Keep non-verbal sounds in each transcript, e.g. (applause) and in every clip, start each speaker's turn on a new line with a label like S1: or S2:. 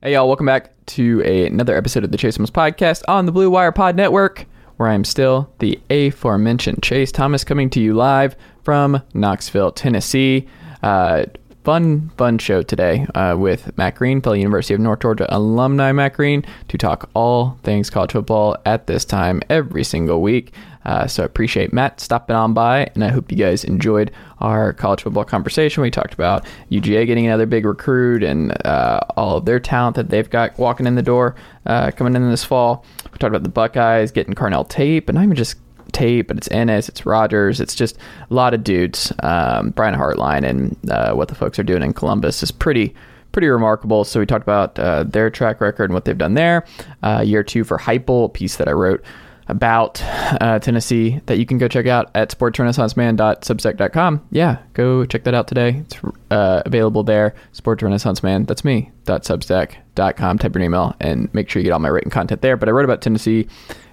S1: Hey, y'all, welcome back to a, another episode of the Chase Thomas podcast on the Blue Wire Pod Network, where I'm still the aforementioned Chase Thomas coming to you live from Knoxville, Tennessee. Uh, fun, fun show today uh, with Matt Green, fellow University of North Georgia alumni Matt Green, to talk all things college football at this time every single week. Uh, so I appreciate Matt stopping on by, and I hope you guys enjoyed our college football conversation. We talked about UGA getting another big recruit and uh, all of their talent that they've got walking in the door uh, coming in this fall. We talked about the Buckeyes getting Carnell Tate, and I even just Tate, but it's Inniss, it's Rogers, it's just a lot of dudes. Um, Brian Hartline and uh, what the folks are doing in Columbus is pretty pretty remarkable. So we talked about uh, their track record and what they've done there. Uh, year two for Heupel, a piece that I wrote about uh, Tennessee that you can go check out at sportsrenaissanceman.substack.com. Yeah, go check that out today. It's uh, available there. Sportsrenaissanceman, that's me, .substack.com. Type your email and make sure you get all my written content there. But I wrote about Tennessee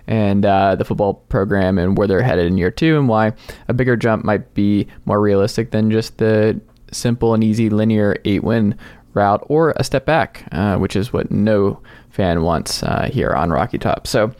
S1: and uh, the football program and where they're headed in year two and why a bigger jump might be more realistic than just the simple and easy linear eight win route or a step back, uh, which is what no fan wants uh, here on Rocky Top. So,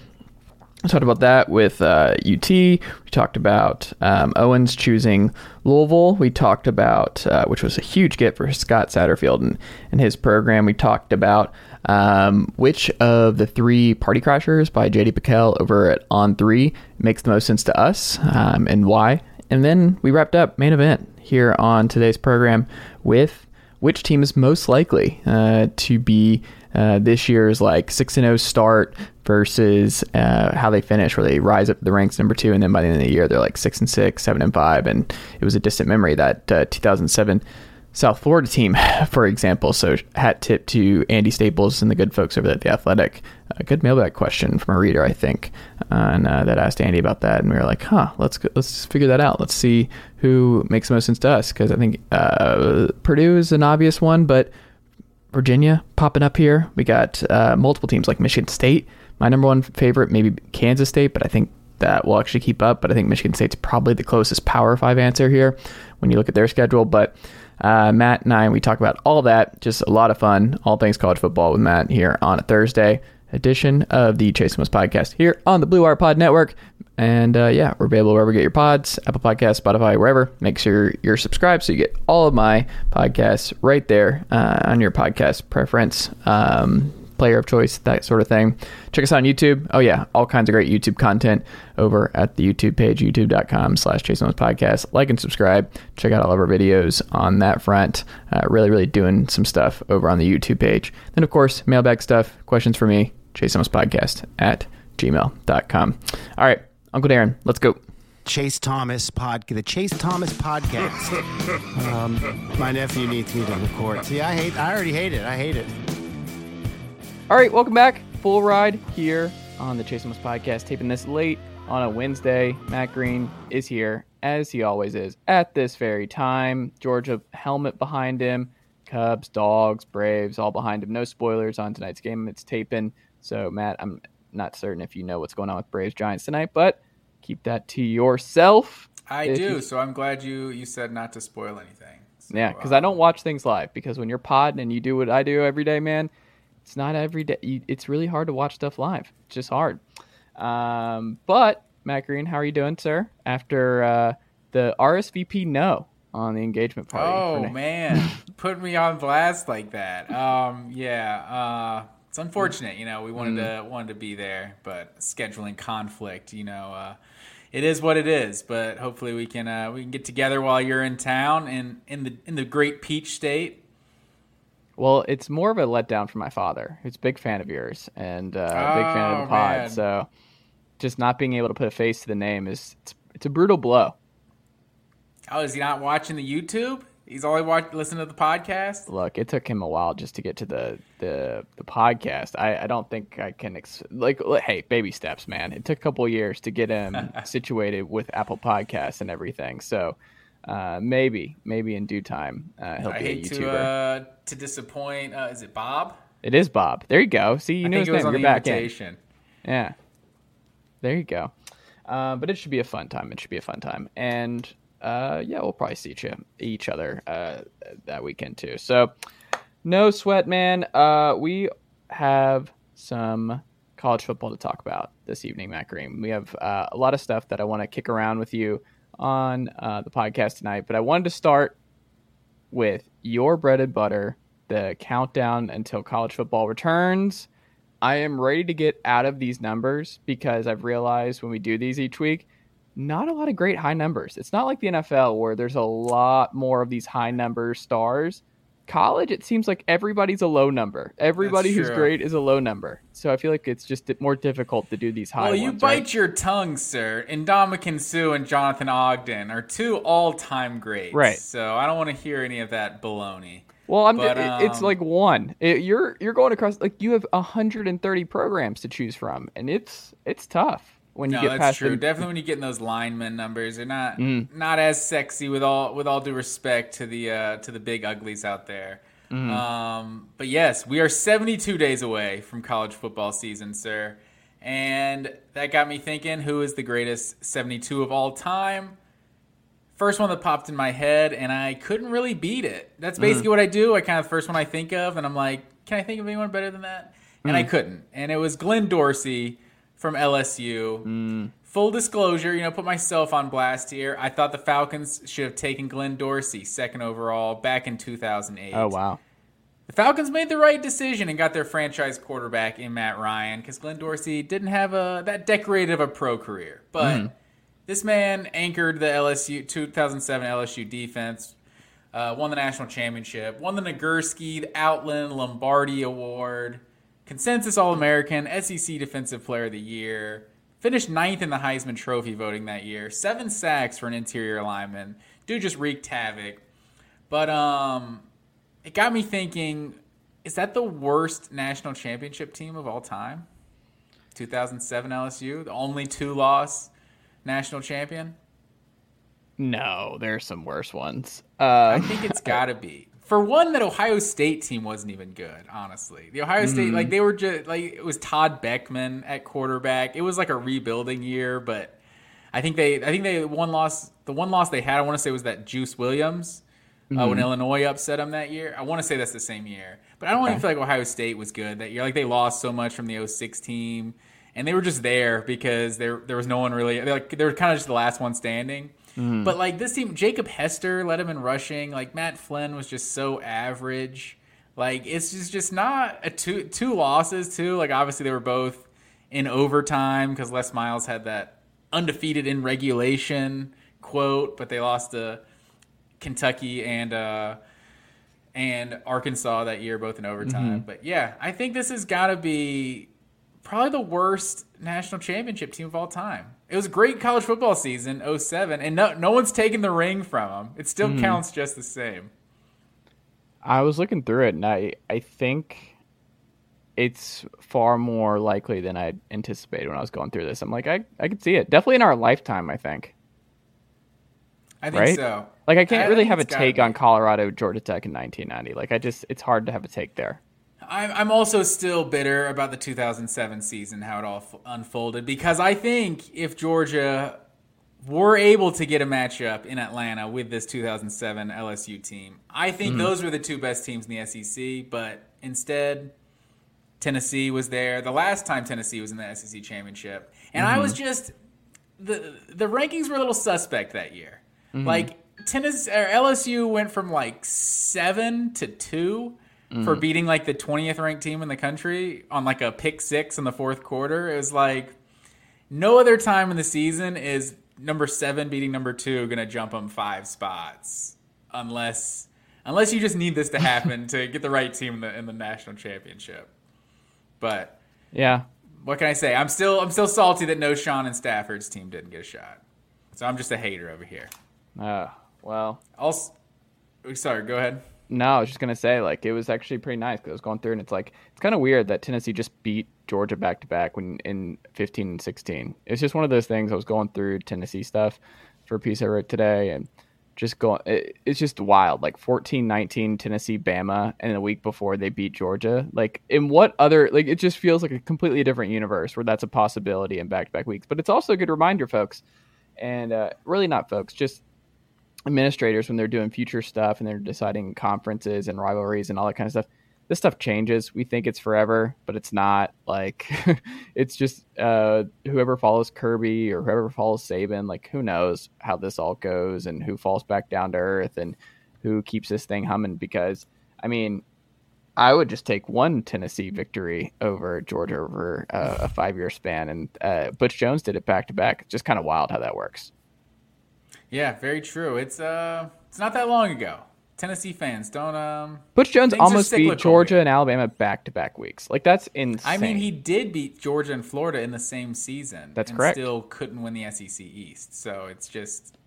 S1: we talked about that with uh, UT. We talked about um, Owens choosing Louisville. We talked about, uh, which was a huge get for Scott Satterfield and, and his program. We talked about um, which of the three Party Crashers by JD PicKell over at On Three makes the most sense to us um, and why. And then we wrapped up main event here on today's program with which team is most likely uh, to be uh, this year's like six and zero start versus uh, how they finish, where they rise up the ranks number two, and then by the end of the year they're like six and six, seven and five, and it was a distant memory that uh, 2007 South Florida team, (laughs) for example. So hat tip to Andy Staples and the good folks over at the Athletic. A good mailbag question from a reader, I think, and uh, that asked Andy about that, and we were like, "Huh, let's let's figure that out. Let's see who makes the most sense to us." Because I think uh, Purdue is an obvious one, but Virginia popping up here. We got uh, multiple teams like Michigan State. My number one favorite, maybe Kansas State, but I think that will actually keep up. But I think Michigan State's probably the closest Power Five answer here when you look at their schedule. But uh, Matt and I, we talk about all that. Just a lot of fun. All things college football with Matt here on a Thursday edition of the Chase Thomas podcast here on the Blue Wire Pod Network. And uh, yeah, we're available wherever you get your pods, Apple Podcasts, Spotify, wherever. Make sure you're subscribed so you get all of my podcasts right there uh, on your podcast preference. Um, player of choice, that sort of thing. Check us out on YouTube. Oh yeah, all kinds of great YouTube content over at the YouTube page, youtube.com slash Chase Thomas Podcast. Like and subscribe. Check out all of our videos on that front. Uh, really, really doing some stuff over on the YouTube page. Then of course, mailbag stuff, questions for me, Chase Thomas Podcast at gmail.com. All right, Uncle Darren, let's go.
S2: Chase Thomas pod, the Chase Thomas podcast. (laughs) um, my nephew needs me to record. See, I hate. I already hate it. I hate it.
S1: All right, welcome back. Full ride here on the Chase Thomas podcast. Taping this late on a Wednesday. Matt Green is here as he always is at this very time. Georgia helmet behind him. Cubs, Dogs, Braves, all behind him. No spoilers on tonight's game. It's taping. So, Matt, I'm not certain if you know what's going on with Braves Giants tonight, but keep that to yourself.
S3: I do,
S1: you-
S3: so I'm glad you you said not to spoil anything. So,
S1: Yeah, because
S3: uh,
S1: I don't watch things live. Because when you're podding and you do what I do every day, man, it's not every day. you- It's really hard to watch stuff live. It's just hard. Um, but Matt Green, how are you doing, sir? After uh, the RSVP no on the engagement party.
S3: Oh man, (laughs) put me on blast like that. Um, yeah, uh, it's unfortunate. You know, we wanted
S1: Mm.
S3: to wanted to be there, but scheduling conflict. You know, uh, it is what it is. But hopefully, we can uh, we can get together while you're in town and in the in the great Peach State.
S1: Well, it's more of a letdown for my father, who's a big fan of yours and uh, a big fan of
S3: Oh,
S1: the pod.
S3: man.
S1: So, just not being able to put a face to the name is it's, it's a brutal blow.
S3: Oh, is he not watching the YouTube? He's only watch listening to the podcast.
S1: Look, it took him a while just to get to the the, the podcast. I, I don't think I can ex- like hey baby steps, man. It took a couple of years to get him (laughs) situated with Apple Podcasts and everything. So uh, maybe maybe in due time uh, he'll
S3: I
S1: be a YouTuber.
S3: to uh, to disappoint. Uh, is it Bob?
S1: It is Bob. There you go. See, you
S3: I
S1: knew his name.
S3: on
S1: You're back in. Yeah. There you go. Uh, but it should be a fun time. It should be a fun time. And uh, yeah, we'll probably see each, each other uh, that weekend too. So No sweat, man. Uh, we have some college football to talk about this evening, Matt Green. We have uh, a lot of stuff that I want to kick around with you on uh, the podcast tonight, but I wanted to start with your bread and butter, the countdown until college football returns. I am ready to get out of these numbers because I've realized when we do these each week, not a lot of great high numbers. It's not like the NFL where there's a lot more of these high number stars. College, it seems like everybody's a low number. Everybody who's
S3: true.
S1: great is a low number. So I feel like it's just more difficult to do these high
S3: Well, you
S1: ones,
S3: bite
S1: right?
S3: your tongue, sir. And Ndamukong Suh and Jonathan Ogden are two all-time greats.
S1: Right.
S3: So I don't want to hear any of that baloney.
S1: Well, I'm.
S3: But,
S1: it- it's
S3: um,
S1: like one. It- you're you're going across like you have 130 programs to choose from, and it's it's tough when you
S3: No,
S1: get
S3: that's
S1: past
S3: true.
S1: the-
S3: Definitely when you get in those lineman numbers, they're not
S1: Mm.
S3: not as sexy with all with all due respect to the uh, to the big uglies out there.
S1: Mm.
S3: Um, but yes, we are 72 days away from college football season, sir, and that got me thinking: who is the greatest 72 of all time? First one that popped in my head, and I couldn't really beat it. That's basically what I do. I kind of first one I think of, and I'm like, can I think of anyone better than that? And I couldn't. And it was Glenn Dorsey from LSU. Full disclosure, you know, put myself on blast here. I thought the Falcons should have taken Glenn Dorsey second overall back in 2008.
S1: Oh wow.
S3: The Falcons made the right decision and got their franchise quarterback in Matt Ryan because Glenn Dorsey didn't have a that decorated of a pro career. But this man anchored the LSU 2007 LSU defense, uh, won the national championship, won the Nagurski, the Outland Lombardi Award, consensus All American, SEC Defensive Player of the Year, finished ninth in the Heisman Trophy voting that year, seven sacks for an interior lineman. Dude just wreaked havoc. But um, it got me thinking: Is that the worst national championship team of all time? 2007 LSU, the only two-loss national champion.
S1: No, there's some worse ones.
S3: I
S1: Uh,
S3: think it's got to be. For one, that Ohio State team wasn't even good. Honestly, the Ohio State like they were just like it was Todd Boeckman at quarterback. It was like a rebuilding year, but I think they I think they one loss the one loss they had I want to say was that Juice Williams uh, when Illinois upset them that year. I want to say that's the same year, but I don't even feel like Ohio State was good that year. Like they lost so much from the 06 team, and they were just there because there there was no one really. Like they were kind of just the last one standing. But like this team, Jacob Hester led him in rushing. Like Matt Flynn was just so average. Like it's just just not a two two losses too. Like obviously they were both in overtime because Les Miles had that undefeated in regulation quote, but they lost to Kentucky and uh, and Arkansas that year, both in overtime. But yeah, I think this has got to be probably the worst national championship team of all time. It was a great college football season, 07, and no, no one's taken the ring from him. It still hmm. counts just the same.
S1: I was looking through it, and I I think it's far more likely than I anticipated when I was going through this. I'm like, I I could see it definitely in our lifetime. I think.
S3: I think
S1: Right?
S3: so.
S1: Like I can't
S3: I
S1: really have a take
S3: be.
S1: on Colorado Georgia Tech in 1990. Like I just it's hard to have a take there.
S3: I'm, I'm also still bitter about the 2007 season, how it all f- unfolded, because I think if Georgia were able to get a matchup in Atlanta with this 2007 LSU team, I think mm-hmm. those were the two best teams in the SEC, but instead, Tennessee was there. The last time Tennessee was in the SEC championship, and I was mm-hmm. just the the rankings were a little suspect that year. Mm-hmm. Like Tennessee or LSU went from like seven to two for beating like the twentieth ranked team in the country on like a pick six in the fourth quarter. It was like no other time in the season is number seven beating number two going to jump them five spots unless unless you just need this to happen to get the right team in the, in the national championship. But
S1: Yeah.
S3: what can I say? I'm still I'm still salty that Knowshon and Stafford's team didn't get a shot. So I'm just a hater over here.
S1: Uh, well,
S3: Also, sorry, go ahead.
S1: No, I was just gonna say like it was actually pretty nice because I was going through and it's like it's kind of weird that Tennessee just beat Georgia back to back when in 15 and 16. It's just one of those things. I was going through Tennessee stuff for a piece I wrote today and just going. It, it's just wild. Like 14, 19 Tennessee, Bama, and the week before they beat Georgia. Like in what other like it just feels like a completely different universe where that's a possibility in back to back weeks. But it's also a good reminder, folks, and uh, really not folks, just administrators when they're doing future stuff and they're deciding conferences and rivalries and all that kind of stuff this stuff changes. We think it's forever, but it's not. Like (laughs) it's just uh, whoever follows Kirby or whoever follows Saban. Like who knows how this all goes and who falls back down to earth and who keeps this thing humming. Because I mean, I would just take one Tennessee victory over Georgia over uh, a five year span, and uh, Butch Jones did it back to back. Just kind of wild how that works.
S3: Yeah, very true. It's uh, it's not that long ago. Tennessee fans don't um.
S1: Butch Jones almost beat Georgia and Alabama back to back weeks. Like that's insane.
S3: I mean, he did beat Georgia and Florida in the same season.
S1: That's correct.
S3: Still couldn't win the SEC East. So it's just,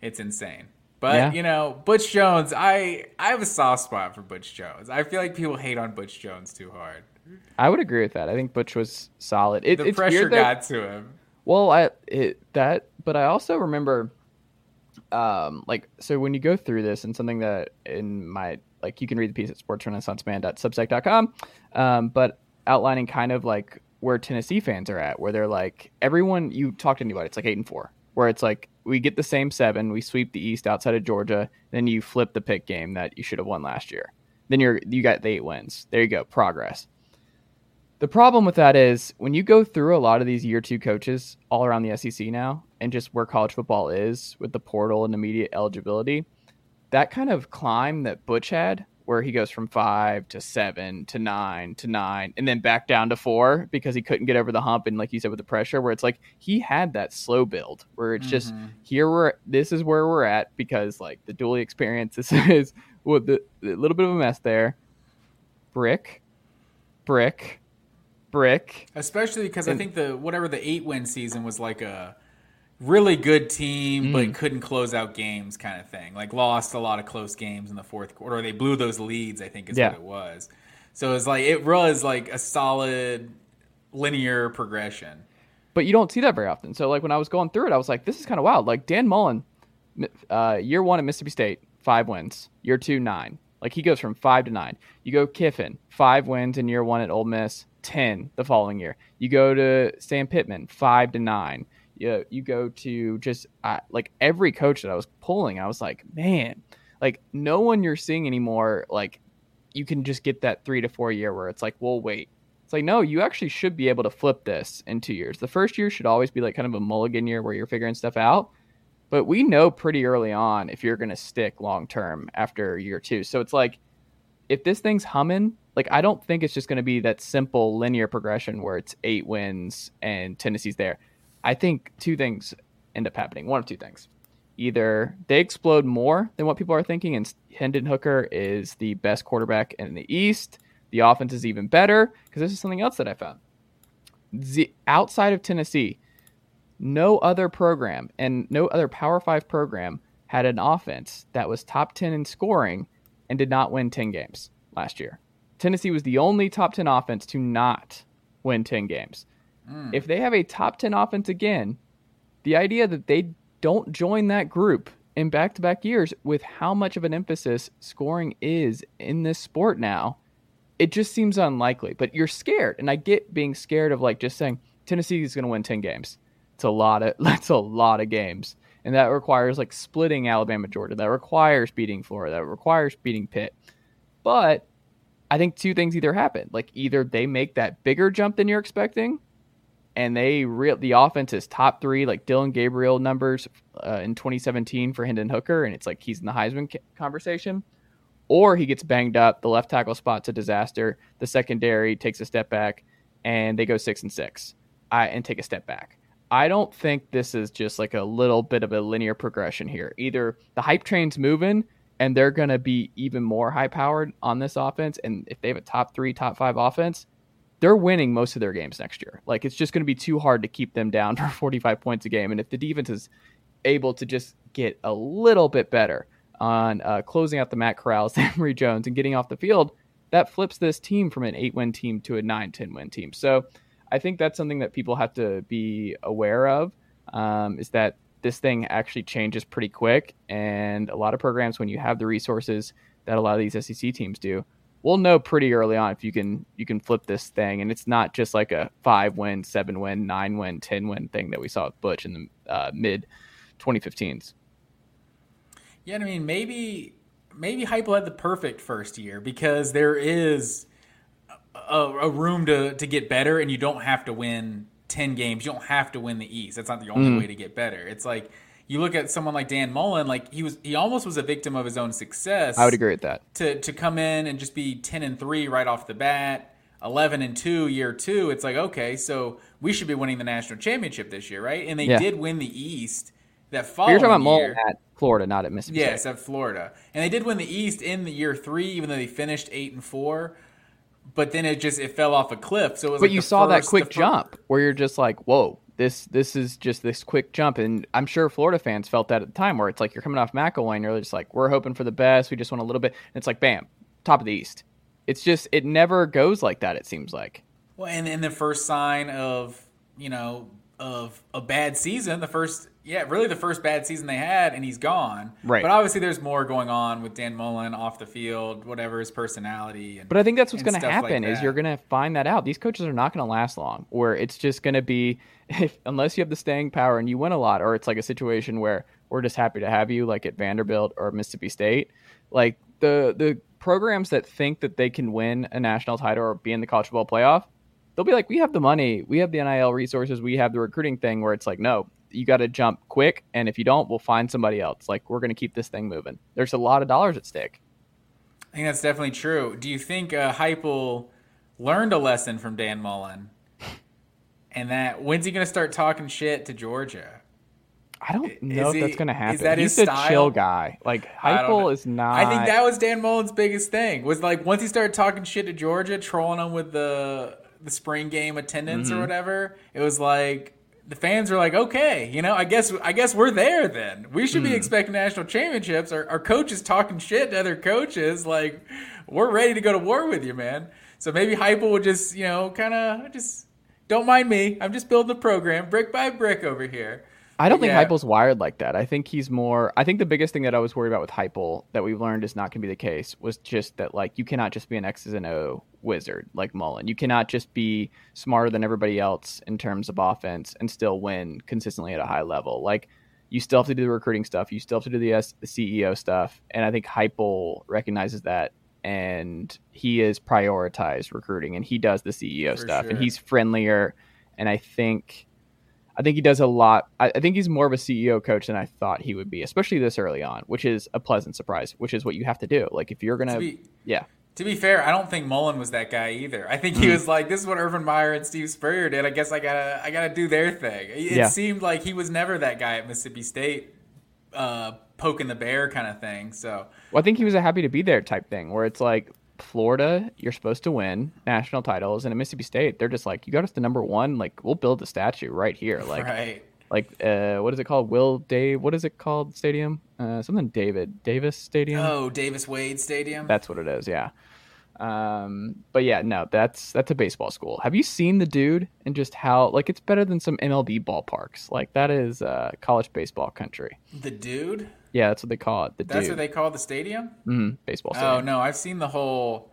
S3: it's insane. But yeah. you know, Butch Jones, I I have a soft spot for Butch Jones. I feel like people hate on Butch Jones too hard.
S1: I would agree with that. I think Butch was solid.
S3: It, the pressure got to him.
S1: Well, I it, that, but I also remember um, like so when you go through this and something that in my like you can read the piece at sportsrenaissanceman.substack.com um, but outlining kind of like where tennessee fans are at where they're like everyone you talk to anybody it's like eight and four where it's like we get the same seven we sweep the east outside of georgia then you flip the pick game that you should have won last year. Then you're you got the eight wins. There you go progress the problem with that is when you go through a lot of these year two coaches all around the SEC now and just where college football is with the portal and immediate eligibility, that kind of climb that Butch had, where he goes from five to seven to nine to nine and then back down to four because he couldn't get over the hump and like you said with the pressure where it's like he had that slow build where it's mm-hmm. just here we're this is where we're at because like the Dooley experience this is (laughs) with well, the, a little bit of a mess there brick brick brick.
S3: Especially because I think the whatever the eight win season was like a really good team, mm. but couldn't close out games kind of thing. Like lost a lot of close games in the fourth quarter. They blew those leads. I think is yeah. what it was. So it's like it was like a solid linear progression.
S1: But you don't see that very often. So like when I was going through it, I was like, this is kind of wild. Like Dan Mullen, uh, year one at Mississippi State, five wins. Year two, nine. Like he goes from five to nine. You go Kiffin, five wins in year one at Ole Miss, 10 the following year. You go to Sam Pittman, 5 to 9. You, you go to just uh, like every coach that I was pulling, I was like, man, like no one you're seeing anymore. Like you can just get that three to four year where it's like, well, wait. It's like, no, you actually should be able to flip this in two years. The first year should always be like kind of a mulligan year where you're figuring stuff out. But we know pretty early on if you're going to stick long term after year two. So it's like, if this thing's humming, like I don't think it's just going to be that simple linear progression where it's eight wins and Tennessee's there. I think two things end up happening. One of two things. Either they explode more than what people are thinking, and Hendon Hooker is the best quarterback in the East. The offense is even better because this is something else that I found. The, outside of Tennessee, no other program and no other Power Five program had an offense that was top 10 in scoring and did not win 10 games last year. Tennessee was the only top 10 offense to not win 10 games. Mm. If they have a top 10 offense again, the idea that they don't join that group in back to back years with how much of an emphasis scoring is in this sport now, it just seems unlikely. But you're scared. And I get being scared of like just saying Tennessee is going to win 10 games. It's a lot of (laughs) that's a lot of games. And that requires like splitting Alabama Georgia. That requires beating Florida. That requires beating Pitt. But I think two things either happen. Like either they make that bigger jump than you're expecting, and they real the offense is top three, like Dillon Gabriel numbers uh, in 2017 for Hendon Hooker, and it's like he's in the Heisman conversation. Or he gets banged up, the left tackle spot's a disaster, the secondary takes a step back, and they go six and six, I, and take a step back. I don't think this is just like a little bit of a linear progression here. Either the hype train's moving and they're going to be even more high powered on this offense. And if they have a top three, top five offense, they're winning most of their games next year. Like it's just going to be too hard to keep them down (laughs) for 45 points a game. And if the defense is able to just get a little bit better on uh, closing out the Matt Corrals, (laughs) Emory Jones, and getting off the field, that flips this team from an eight win team to a nine, 10 win team. So I think that's something that people have to be aware of um, is that this thing actually changes pretty quick. And a lot of programs, when you have the resources that a lot of these SEC teams do, we'll know pretty early on if you can you can flip this thing. And it's not just like a five win, seven win, nine win, ten win thing that we saw with Butch in the uh, mid 2015s.
S3: Yeah, I mean maybe maybe Heupel had the perfect first year because there is a, a, room to to get better, and you don't have to win ten games. You don't have to win the East. That's not the only mm. way to get better. It's like you look at someone like Dan Mullen, like he was he almost was a victim of his own success.
S1: I would agree with that.
S3: To to come in and just be ten and three right off the bat, eleven and two year two, it's like okay, so we should be winning the national championship this year, right? And they yeah. did win the East that following
S1: You're talking
S3: about year.
S1: Mullen at Florida, not at Mississippi.
S3: Yes,
S1: State.
S3: at Florida, and they did win the East in the year three, even though they finished eight and four but then it just it fell off a cliff. So it was.
S1: But
S3: like
S1: you saw
S3: first,
S1: that quick jump where you're just like, whoa, this this is just this quick jump, and I'm sure Florida fans felt that at the time, where it's like you're coming off McElwain, you're just like, we're hoping for the best, we just want a little bit, and it's like, bam, top of the East. It's just it never goes like that. It seems like.
S3: Well, and then the first sign of you know of a bad season, the first yeah, really the first bad season they had, and he's gone.
S1: Right.
S3: But obviously, there's more going on with Dan Mullen off the field, whatever his personality. And,
S1: but I think that's what's going to happen like is you're going to find that out. These coaches are not going to last long. Where it's just going to be, (laughs) if, unless you have the staying power and you win a lot, or it's like a situation where we're just happy to have you, like at Vanderbilt or Mississippi State. Like the the programs that think that they can win a national title or be in the college football playoff, they'll be like, we have the money, we have the NIL resources, we have the recruiting thing. Where it's like, no, you got to jump quick, and if you don't, we'll find somebody else. Like we're going to keep this thing moving. There's a lot of dollars at stake.
S3: I think that's definitely true. Do you think uh, Heupel learned a lesson from Dan Mullen, (laughs) and that when's he going to start talking shit to Georgia?
S1: I don't know is if he, that's going to happen. Is that He's his a chill guy. Like Heupel is not.
S3: I think that was Dan Mullen's biggest thing. Was like once he started talking shit to Georgia, trolling him with the the spring game attendance mm-hmm. or whatever. It was like the fans were like, okay, you know, I guess I guess we're there then. We should mm. be expecting national championships. Our, our coaches talking shit to other coaches, like we're ready to go to war with you, man. So maybe Heupel would just, you know, kind of just don't mind me. I'm just building the program brick by brick over here.
S1: I don't think yeah. Heupel's wired like that. I think he's more. I think the biggest thing that I was worried about with Heupel that we've learned is not going to be the case was just that like you cannot just be an X's and O wizard like Mullen. You cannot just be smarter than everybody else in terms of offense and still win consistently at a high level. Like you still have to do the recruiting stuff. You still have to do the, S, the CEO stuff. And I think Heupel recognizes that and he is prioritized recruiting and he does the CEO For stuff sure. and he's friendlier. And I think I think he does a lot. I, I, think he's more of a CEO coach than I thought he would be, especially this early on, which is a pleasant surprise, which is what you have to do. Like if you're gonna, to be, yeah.
S3: To be fair, I don't think Mullen was that guy either. I think he mm. was like, "This is what Urban Meyer and Steve Spurrier did. I guess I gotta, I gotta do their thing." It yeah. seemed like he was never that guy at Mississippi State, uh, poking the bear kind of thing. So,
S1: well, I think he was a happy to be there type thing, where it's like Florida, you're supposed to win national titles, and at Mississippi State, they're just like, you got us to number one. Like, we'll build the statue right here. Like,
S3: right.
S1: like, uh, what is it called? Will Dave? What is it called? Stadium? Uh, something David Davis Stadium.
S3: Oh, Davis Wade Stadium.
S1: That's what it is. Yeah. Um, but yeah, no, that's that's a baseball school. Have you seen the dude and just how like it's better than some MLB ballparks? Like that is uh, college baseball country.
S3: The dude.
S1: Yeah, that's what they call it. The
S3: that's
S1: dude.
S3: what they call the stadium.
S1: Mm-hmm. Baseball. Oh, stadium.
S3: Oh no, I've seen the whole,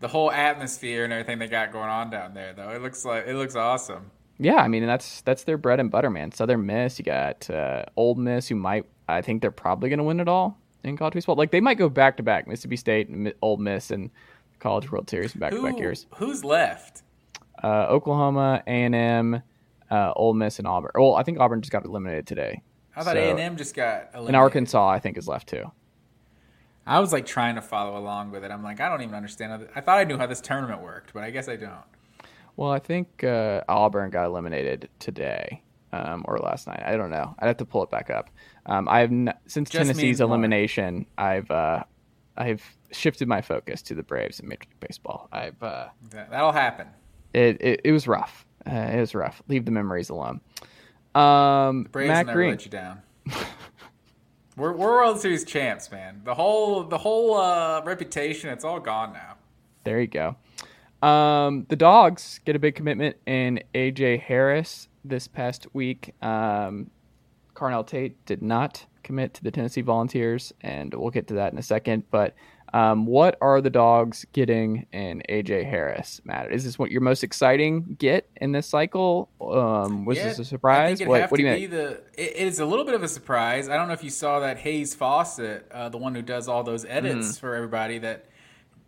S3: the whole atmosphere and everything they got going on down there. Though it looks like it looks awesome.
S1: Yeah, I mean that's that's their bread and butter, man. Southern Miss, you got uh, Ole Miss, who might I think they're probably going to win it all in college baseball. Like they might go back to back, Mississippi State and Ole Miss and College World Series back to back years.
S3: Who's left?
S1: Uh, Oklahoma, A and M, uh, Ole Miss, and Auburn. Well, I think Auburn just got eliminated today.
S3: How about A and M just got eliminated?
S1: And Arkansas, I think, is left too.
S3: I was like trying to follow along with it. I'm like, I don't even understand. I thought I knew how this tournament worked, but I guess I don't.
S1: Well, I think uh, Auburn got eliminated today um, or last night. I don't know. I'd have to pull it back up. Um, I've n- since Just Tennessee's elimination, I've uh, I've shifted my focus to the Braves in Major League Baseball. I've uh,
S3: that'll happen.
S1: It, it, it was rough. Uh, it was rough. Leave the memories alone. Um,
S3: Braves
S1: Matt
S3: never
S1: Green.
S3: let you down. (laughs) we're, we're World Series champs, man. The whole the whole uh, reputation, it's all gone now.
S1: There you go. Um, the dogs get a big commitment in AJ Harris this past week. Um, Carnell Tate did not commit to the Tennessee Volunteers, and we'll get to that in a second. But Um, what are the dogs getting in AJ Harris, Matt? Is this what your most exciting get in this cycle? Um, was
S3: Yeah,
S1: this a surprise?
S3: I think
S1: What, what do you
S3: be
S1: think?
S3: the. It is a little bit of a surprise. I don't know if you saw that Hayes Fawcett, uh, the one who does all those edits
S1: Mm.
S3: for everybody, that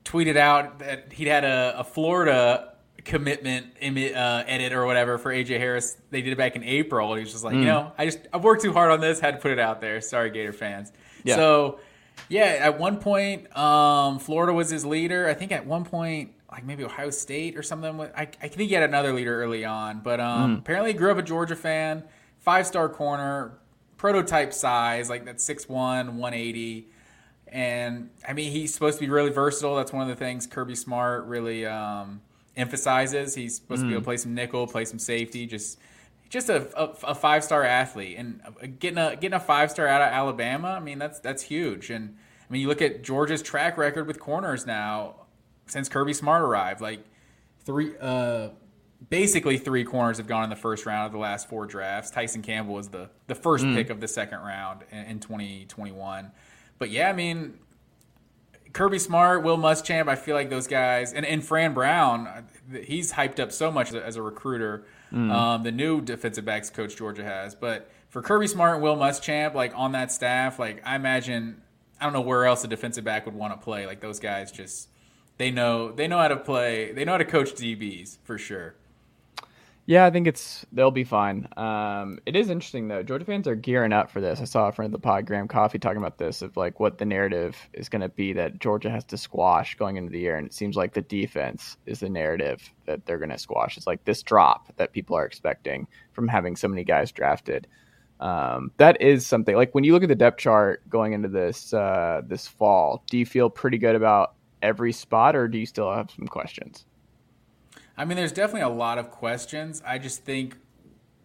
S3: tweeted out that he'd had a, a Florida commitment uh, edit or whatever for AJ Harris. They did it back in April. And he was just
S1: Mm.
S3: like, you know, I just I've worked too hard on this. Had to put it out there. Sorry, Gator fans.
S1: Yeah.
S3: So yeah, at one point, um, Florida was his leader. I think at one point, like maybe Ohio State or something. I, I think he had another leader early on, but um, apparently he grew up a Georgia fan, five star corner, prototype size, like that 6'1", 180. And I mean, he's supposed to be really versatile. That's one of the things Kirby Smart really um, emphasizes. He's supposed to be able to play some nickel, play some safety, just just a, a, a five star athlete, and uh, getting a getting a five star out of Alabama. I mean, that's that's huge. And I mean, you look at Georgia's track record with corners now since Kirby Smart arrived. Like three, uh, basically three corners have gone in the first round of the last four drafts. Tyson Campbell was the the first pick of the second round in, in 2021. But yeah, I mean, Kirby Smart, Will Muschamp, I feel like those guys, and, and Fran Brown, uh, he's hyped up so much as a recruiter. Um, the new defensive backs coach Georgia has, but for Kirby Smart and Will Muschamp, like on that staff, like I imagine, I don't know where else a defensive back would want to play. Like those guys just, they know they know how to play, they know how to coach DBs for sure.
S1: Yeah, I think it's they'll be fine. Um, it is interesting though. Georgia fans are gearing up for this. I saw a friend of the pod, Graham Coffee, talking about this of like what the narrative is going to be that Georgia has to squash going into the year, and it seems like the defense is the narrative that they're going to squash. It's like this drop that people are expecting from having so many guys drafted. Um, that is something like when you look at the depth chart going into this uh, this fall. Do you feel pretty good about every spot, or do you still have some questions?
S3: I mean, there's definitely a lot of questions. I just think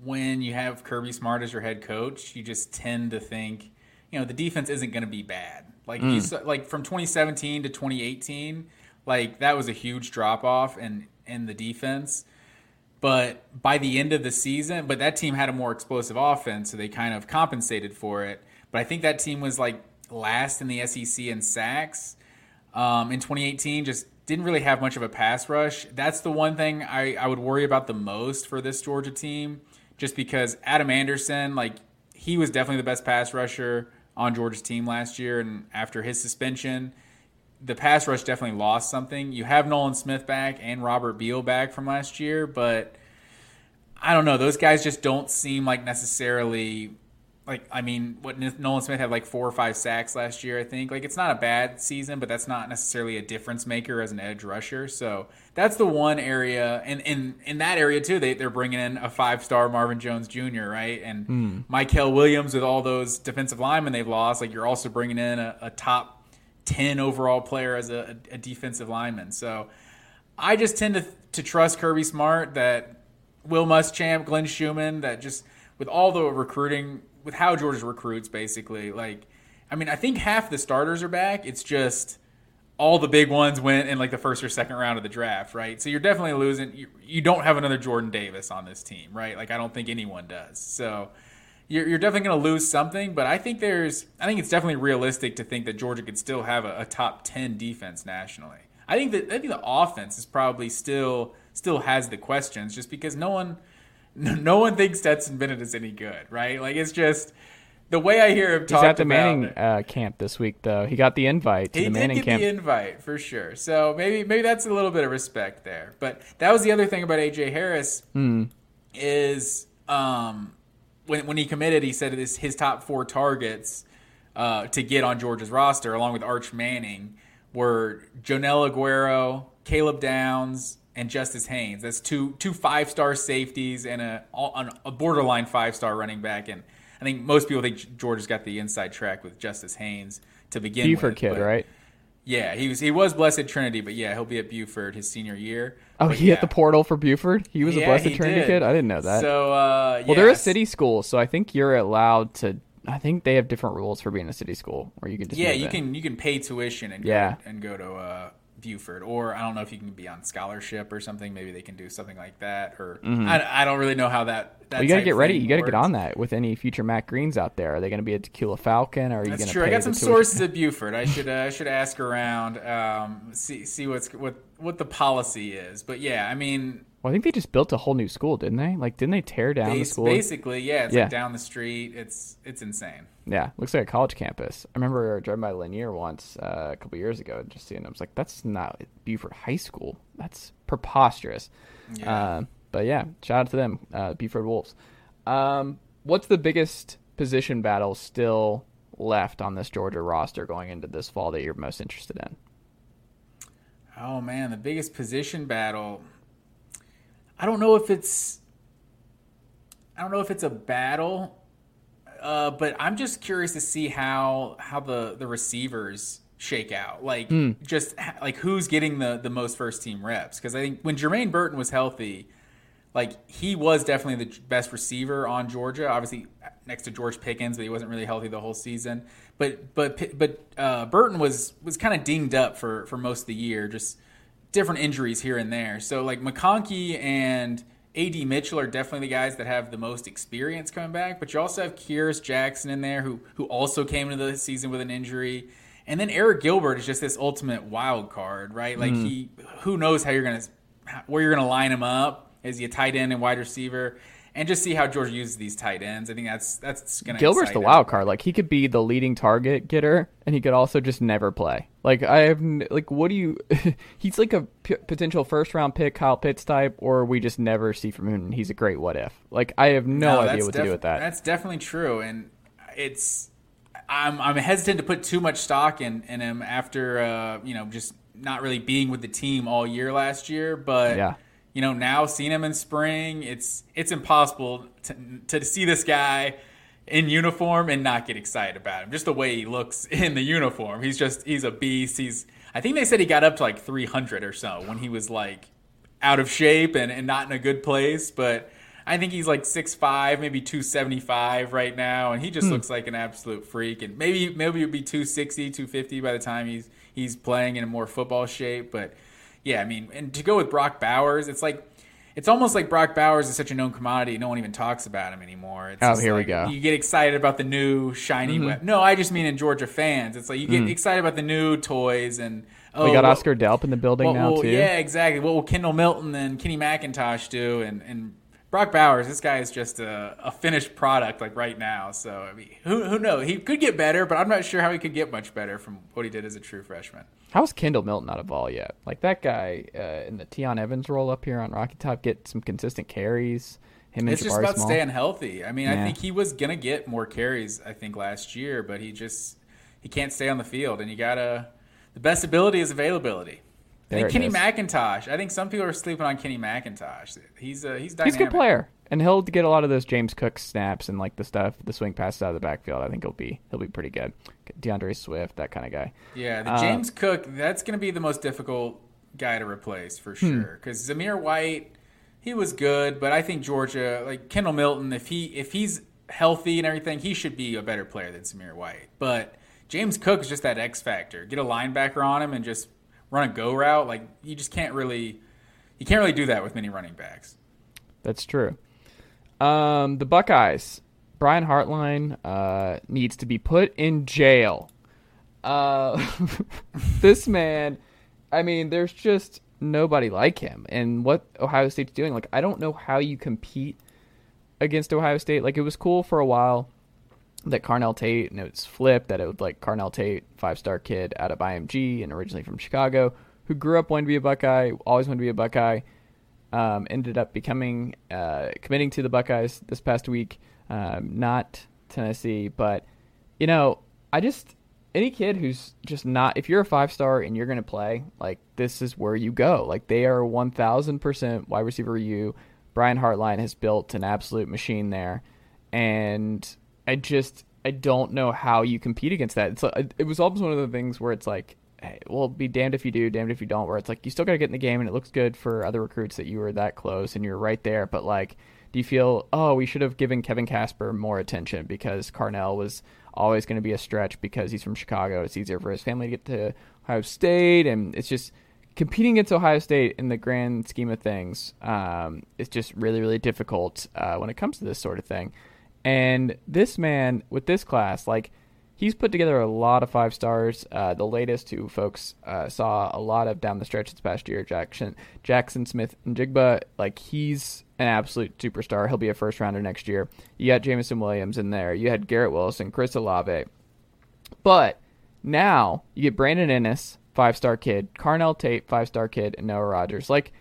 S3: when you have Kirby Smart as your head coach, you just tend to think, you know, the defense isn't going to be bad. Like you saw, like from 2017 to 2018, like that was a huge drop off in in the defense. But by the end of the season, but that team had a more explosive offense, so they kind of compensated for it. But I think that team was like last in the SEC in sacks um, in 2018. Just didn't really have much of a pass rush. That's the one thing I, I would worry about the most for this Georgia team, just because Adam Anderson, like he was definitely the best pass rusher on Georgia's team last year, and after his suspension, the pass rush definitely lost something. You have Nolan Smith back and Robert Beal back from last year, but I don't know. Those guys just don't seem like necessarily like I mean, what Nolan Smith had like four or five sacks last year. I think like it's not a bad season, but that's not necessarily a difference maker as an edge rusher. So that's the one area, and in in that area too, they they're bringing in a five star Marvin Jones Jr. right, and
S1: Hmm.
S3: Mykel Williams with all those defensive linemen they've lost. Like you're also bringing in a, a top ten overall player as a, a defensive lineman. So I just tend to to trust Kirby Smart that Will Muschamp, Glenn Schumann, that just with all the recruiting, with how Georgia recruits, basically, like, I mean, I think half the starters are back. It's just all the big ones went in like the first or second round of the draft, right? So you're definitely losing. You, you don't have another Jordan Davis on this team, right? Like, I don't think anyone does. So you're, you're definitely going to lose something, but I think there's, I think it's definitely realistic to think that Georgia could still have a, a top 10 defense nationally. I think that I think the offense is probably still still has the questions just because no one no, no one thinks Stetson Bennett is any good, right? Like it's just the way I hear him
S1: He's
S3: talk
S1: at the
S3: about
S1: Manning uh, camp this week, though. He got the invite to
S3: He
S1: the
S3: did
S1: Manning
S3: get
S1: camp.
S3: the invite for sure. So maybe maybe that's a little bit of respect there. But that was the other thing about AJ Harris
S1: Hmm.
S3: is um, when when he committed, he said his his top four targets uh, to get on Georgia's roster, along with Arch Manning, were Joenel Aguero, Caleb Downs, and Justice Haynes. That's two two five star safeties and a a borderline five star running back. And I think most people think Georgia's got the inside track with Justice Haynes to begin
S1: Buford
S3: with.
S1: kid,
S3: but-
S1: right?
S3: Yeah, he was he was Blessed Trinity, but yeah, he'll be at Buford his senior year.
S1: Oh,
S3: But
S1: he
S3: yeah.
S1: hit the portal for Buford. He was a Blessed Trinity
S3: did.
S1: kid. I didn't know that.
S3: So uh,
S1: well, they're a city school, so I think you're allowed to. I think they have different rules for being a city school, where you can just
S3: Yeah, you
S1: in.
S3: can you can pay tuition and
S1: Yeah.
S3: go, and go to uh, Buford, or I don't know if you can be on scholarship or something. Maybe they can do something like that, or I, I don't really know how that. that
S1: Mm-hmm. Well, you got to get ready. You got to get on that with any future Matt Greens out there. Are they going to be a Tequila Falcon? Or are you going
S3: That's
S1: to
S3: true. I got some sources at Buford. I should uh, I should ask around, um, see see what's what what the policy is. But yeah, I mean,
S1: Well, I think they just built a whole new school, didn't they? Like, didn't they tear down the school?
S3: basically, yeah, it's
S1: Yeah.
S3: like down the street. It's it's insane.
S1: Yeah, looks like a college campus. I remember driving by Lanier once uh, a couple years ago, and just seeing. it. I was like, "That's not Buford High School. That's preposterous."
S3: Yeah.
S1: Uh, but yeah, shout out to them, uh, Buford Wolves. Um, what's the biggest position battle still left on this Georgia roster going into this fall that you're most interested in?
S3: Oh man, the biggest position battle. I don't know if it's. I don't know if it's a battle, uh, but I'm just curious to see how how the the receivers shake out. Like just like who's getting the the most first team reps? Because I think when Jermaine Burton was healthy, like he was definitely the best receiver on Georgia. Obviously next to George Pickens, but he wasn't really healthy the whole season. But but but uh, Burton was was kind of dinged up for for most of the year, just different injuries here and there. So like McConkey and AD Mitchell are definitely the guys that have the most experience coming back. But you also have Kearis Jackson in there who who also came into the season with an injury. And then Arik Gilbert is just this ultimate wild card, right? Like hmm. he, who knows how you're gonna, where you're gonna line him up? Is he a tight end and wide receiver? And just see how Georgia uses these tight ends. I think that's that's gonna.
S1: Gilbert's the wild card. Like he could be the leading target getter, and he could also just never play. Like I have, like, what do you? (laughs) he's like a p- potential first round pick, Kyle Pitts type, or we just never see from him. He's a great what if. Like I have no, idea
S3: that's
S1: what to do with that.
S3: That's definitely true, and it's I'm I'm hesitant to put too much stock in in him after uh, you know just not really being with the team all year last year, but
S1: Yeah.
S3: You know now seeing him in spring, it's it's impossible to to see this guy in uniform and not get excited about him. Just the way he looks (laughs) in the uniform, he's just he's a beast. He's I think they said he got up to like 300 or so when he was like out of shape and, and not in a good place. But I think he's like 6'5", maybe 275 right now. And he just hmm. looks like an absolute freak. And maybe maybe it'll be 260, 250 by the time he's he's playing in a more football shape. But yeah, I mean, and to go with Brock Bowers, it's like it's almost like Brock Bowers is such a known commodity. No one even talks about him anymore. It's
S1: Oh, here we go.
S3: You get excited about the new shiny mm-hmm. web. No, I just mean in Georgia fans. It's like you get mm. excited about the new toys and oh,
S1: we got Oscar Delp in the building
S3: what
S1: now
S3: will-
S1: too.
S3: Yeah, exactly. What will Kendall Milton and Kenny McIntosh do? And and Brock Bowers, this guy is just a, a finished product like right now. So I mean, who who knows? He could get better, but I'm not sure how he could get much better from what he did as a true freshman.
S1: How's Kendall Milton out of ball yet? Like that guy uh, in the Tiyon Evans role up here on Rocky Top get some consistent carries. Him and
S3: It's just about
S1: Small.
S3: staying healthy. I mean, I think he was gonna get more carries. I think last year, but he just he can't stay on the field, and you gotta. The best ability is availability. I think Kenny. McIntosh. I think some people are sleeping on Kenny McIntosh. He's a, he's dynamic.
S1: He's a good player, and he'll get a lot of those James Cook snaps and like the stuff, the swing passes out of the backfield. I think he'll be he'll be pretty good. D'Andre Swift, that kind of guy.
S3: Yeah, the
S1: Uh,
S3: James Cook, that's going to be the most difficult guy to replace for
S1: Hmm.
S3: sure. Because Zamir White, he was good, but I think Georgia, like Kendall Milton, if he if he's healthy and everything, he should be a better player than Zamir White. But James Cook is just that X factor. Get a linebacker on him and just run a go route. Like you just can't really, you can't really do that with many running backs.
S1: That's true. Um, the Buckeyes, Brian Hartline uh, needs to be put in jail. Uh, (laughs) this man, I mean, there's just nobody like him. And what Ohio State's doing, like, I don't know how you compete against Ohio State. Like, it was cool for a while that Carnell Tate, and it was flipped that it was like Carnell Tate, five star kid out of IMG and originally from Chicago, who grew up wanting to be a Buckeye, always wanted to be a Buckeye um, ended up becoming uh, committing to the Buckeyes this past week, um, not Tennessee. But you know, I just any kid who's just not if you're a five star and you're going to play, like this is where you go. Like they are one thousand percent wide receiver. You Brian Hartline has built an absolute machine there, and I just I don't know how you compete against that. It's a, it was almost one of the things where it's like hey, well, be damned if you do, damned if you don't. Where it's like you still got to get in the game, and it looks good for other recruits that you were that close and you're right there. But like, do you feel, oh, we should have given Kevin Casper more attention because Carnell was always going to be a stretch because he's from Chicago. It's easier for his family to get to Ohio State, and it's just competing against Ohio State in the grand scheme of things um, is just really, really difficult uh, when it comes to this sort of thing. And this man with this class, like, he's put together a lot of five stars. Uh, the latest who folks uh, saw a lot of down the stretch this past year, Jackson, Jaxon Smith-Njigba, like, he's an absolute superstar. He'll be a first rounder next year. You got Jameson Williams in there. You had Garrett Wilson, Chris Olave. But now you get Brandon Inniss, five star kid, Carnell Tate, five star kid, and Noah Rogers. Like,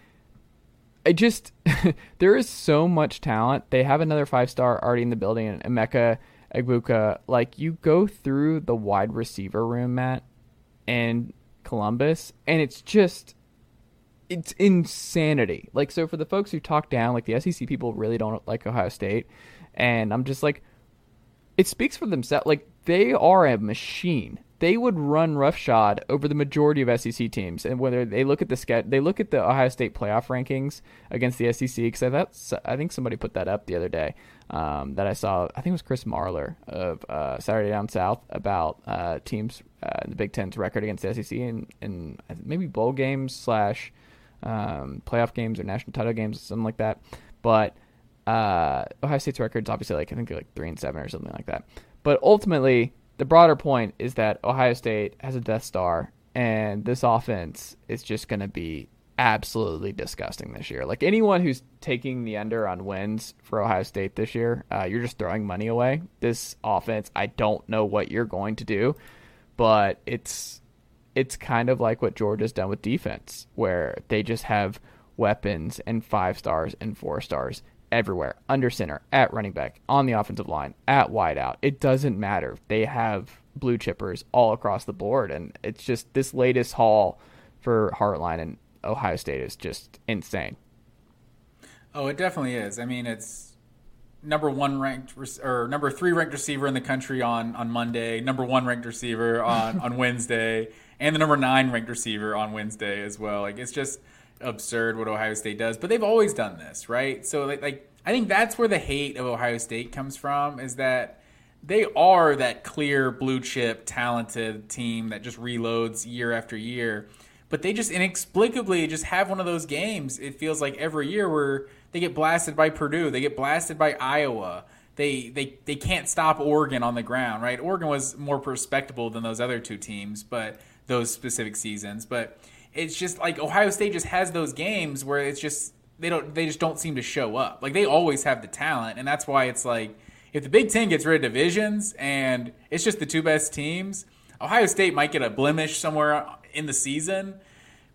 S1: I just, (laughs) there is so much talent. They have another five star already in the building, and Emeka Egbuka. Like, you go through the wide receiver room, Matt, and Columbus, and it's just, it's insanity. Like, so for the folks who talk down, like the SEC people really don't like Ohio State, and I'm just like, it speaks for themselves. Like, they are a machine they would run roughshod over the majority of SEC teams. And whether they look at the ske- they look at the Ohio State playoff rankings against the SEC because that's I think somebody put that up the other day um, that I saw. I think it was Chris Marlar of uh, Saturday Down South about uh, teams uh, in the Big Ten's record against the SEC and and maybe bowl games slash um, playoff games or national title games, something like that. But uh, Ohio State's record is obviously like I think they're like three and seven or something like that. But ultimately, the broader point is that Ohio State has a Death Star, and this offense is just going to be absolutely disgusting this year. Like anyone who's taking the under on wins for Ohio State this year, uh, you're just throwing money away. This offense, I don't know what you're going to do, but it's it's kind of like what Georgia's done with defense, where they just have weapons and five stars and four stars everywhere under center, at running back, on the offensive line, at wideout. It doesn't matter. They have blue chippers all across the board, and it's just this latest haul for Hartline and Ohio State is just insane.
S3: Oh, it definitely is. I mean, it's number one ranked or number three ranked receiver in the country on on Monday, number one ranked receiver on on (laughs) Wednesday, and the number nine ranked receiver on Wednesday as well. Like it's just absurd what Ohio State does, but they've always done this, right? So like, like I think that's where the hate of Ohio State comes from is that they are that clear blue chip talented team that just reloads year after year, but they just inexplicably just have one of those games. It feels like every year where they get blasted by Purdue, they get blasted by Iowa. They, they, they can't stop Oregon on the ground, right? Oregon was more respectable than those other two teams, but those specific seasons. But it's just like Ohio State just has those games where it's just they don't they just don't seem to show up. Like they always have the talent, and that's why it's like if the Big Ten gets rid of divisions and it's just the two best teams, Ohio State might get a blemish somewhere in the season.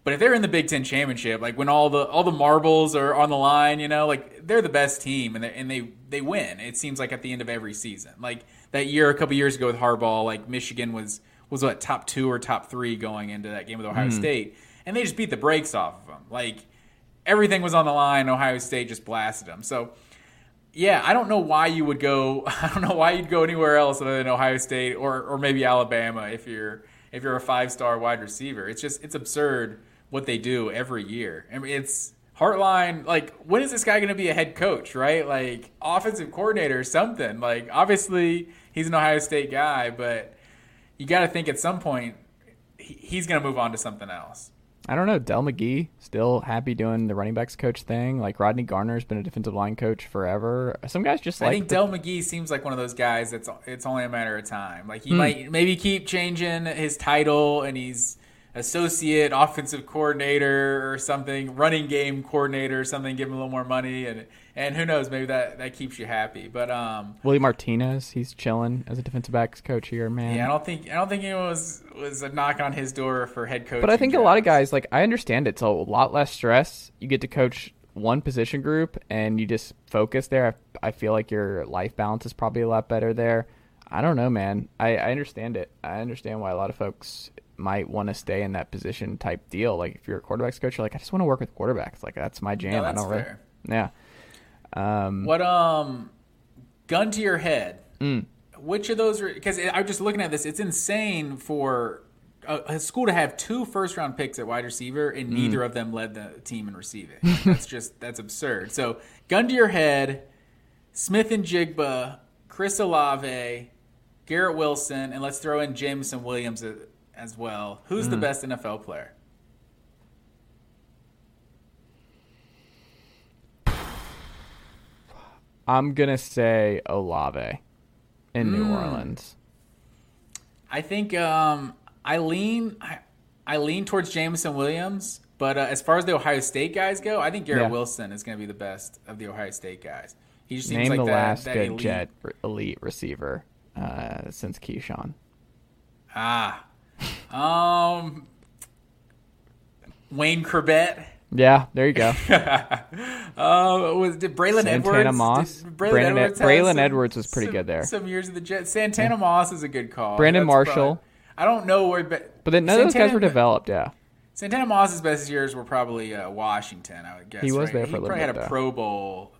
S3: But if they're in the Big Ten championship, like when all the all the marbles are on the line, you know, like they're the best team and they and they they win. It seems like at the end of every season, like that year a couple years ago with Harbaugh, like Michigan was was what top two or top three going into that game with Ohio mm. State, and they just beat the brakes off of them. Like everything was on the line. Ohio State just blasted them. So yeah, I don't know why you would go. (laughs) I don't know why you'd go anywhere else other than Ohio State or or maybe Alabama if you're if you're a five star wide receiver. It's just it's absurd what they do every year. I mean, it's Hartline. Like, when is this guy going to be a head coach? Right? Like, offensive coordinator or something. Like, obviously he's an Ohio State guy, but you got to think at some point he's going to move on to something else.
S1: I don't know. Dell McGee still happy doing the running backs coach thing. Like Rodney Garner's been a defensive line coach forever. Some guys just like. I
S3: think the... Dell McGee seems like one of those guys that's it's only a matter of time. Like he hmm. might maybe keep changing his title, and he's associate offensive coordinator or something, running game coordinator or something, give him a little more money and and who knows, maybe that, that keeps you happy. But um
S1: Willie Martinez, he's chilling as a defensive backs coach here, man.
S3: Yeah, I don't think I don't think it was was a knock on his door for head coach.
S1: But I think jobs. a lot of guys like I understand it's a lot less stress. You get to coach one position group and you just focus there. I, I feel like your life balance is probably a lot better there. I don't know, man. I, I understand it. I understand why a lot of folks might want to stay in that position type deal. Like if you're a quarterbacks coach, you're like, I just want to work with quarterbacks. Like that's my jam.
S3: No, that's
S1: I don't
S3: fair.
S1: really. Yeah.
S3: Um, what um, gun to your head? Mm. Which of those? Are because I'm just looking at this. It's insane for a, a, school to have two first round picks at wide receiver, and mm. neither of them led the team in receiving. that's just (laughs) that's absurd. So gun to your head. Smith-Njigba, Chris Olave, Garrett Wilson, and let's throw in Jameson Williams as well. Who's mm. the best NFL player?
S1: I'm gonna say Olave in mm.
S3: New
S1: Orleans.
S3: I think um, I lean I, I, lean towards Jameson Williams, but uh, as far as the Ohio State guys go, I think Garrett
S1: yeah.
S3: Wilson is gonna be the best of the Ohio State guys. He just seems
S1: Name
S3: like
S1: the
S3: that,
S1: last
S3: that
S1: good
S3: elite.
S1: Jet elite receiver uh, since Keyshawn.
S3: Ah, um, Wayne Chrebet.
S1: Yeah, there you go. (laughs)
S3: Uh, was did Braylon
S1: Santana
S3: Edwards?
S1: Moss?
S3: Did
S1: Brandon
S3: Edwards
S1: Braylon
S3: some-
S1: Edwards was pretty
S3: some-
S1: good there.
S3: Some years of the Jets. Santana Moss is a good call.
S1: Brandon
S3: That's
S1: Marshall.
S3: probably- I don't know where, but
S1: But then none of those guys were developed. Yeah,
S3: Santana Moss's best years were probably uh, Washington, I would guess.
S1: He was
S3: right?
S1: there for a
S3: he
S1: little
S3: probably
S1: bit,
S3: had a
S1: though.
S3: Pro Bowl.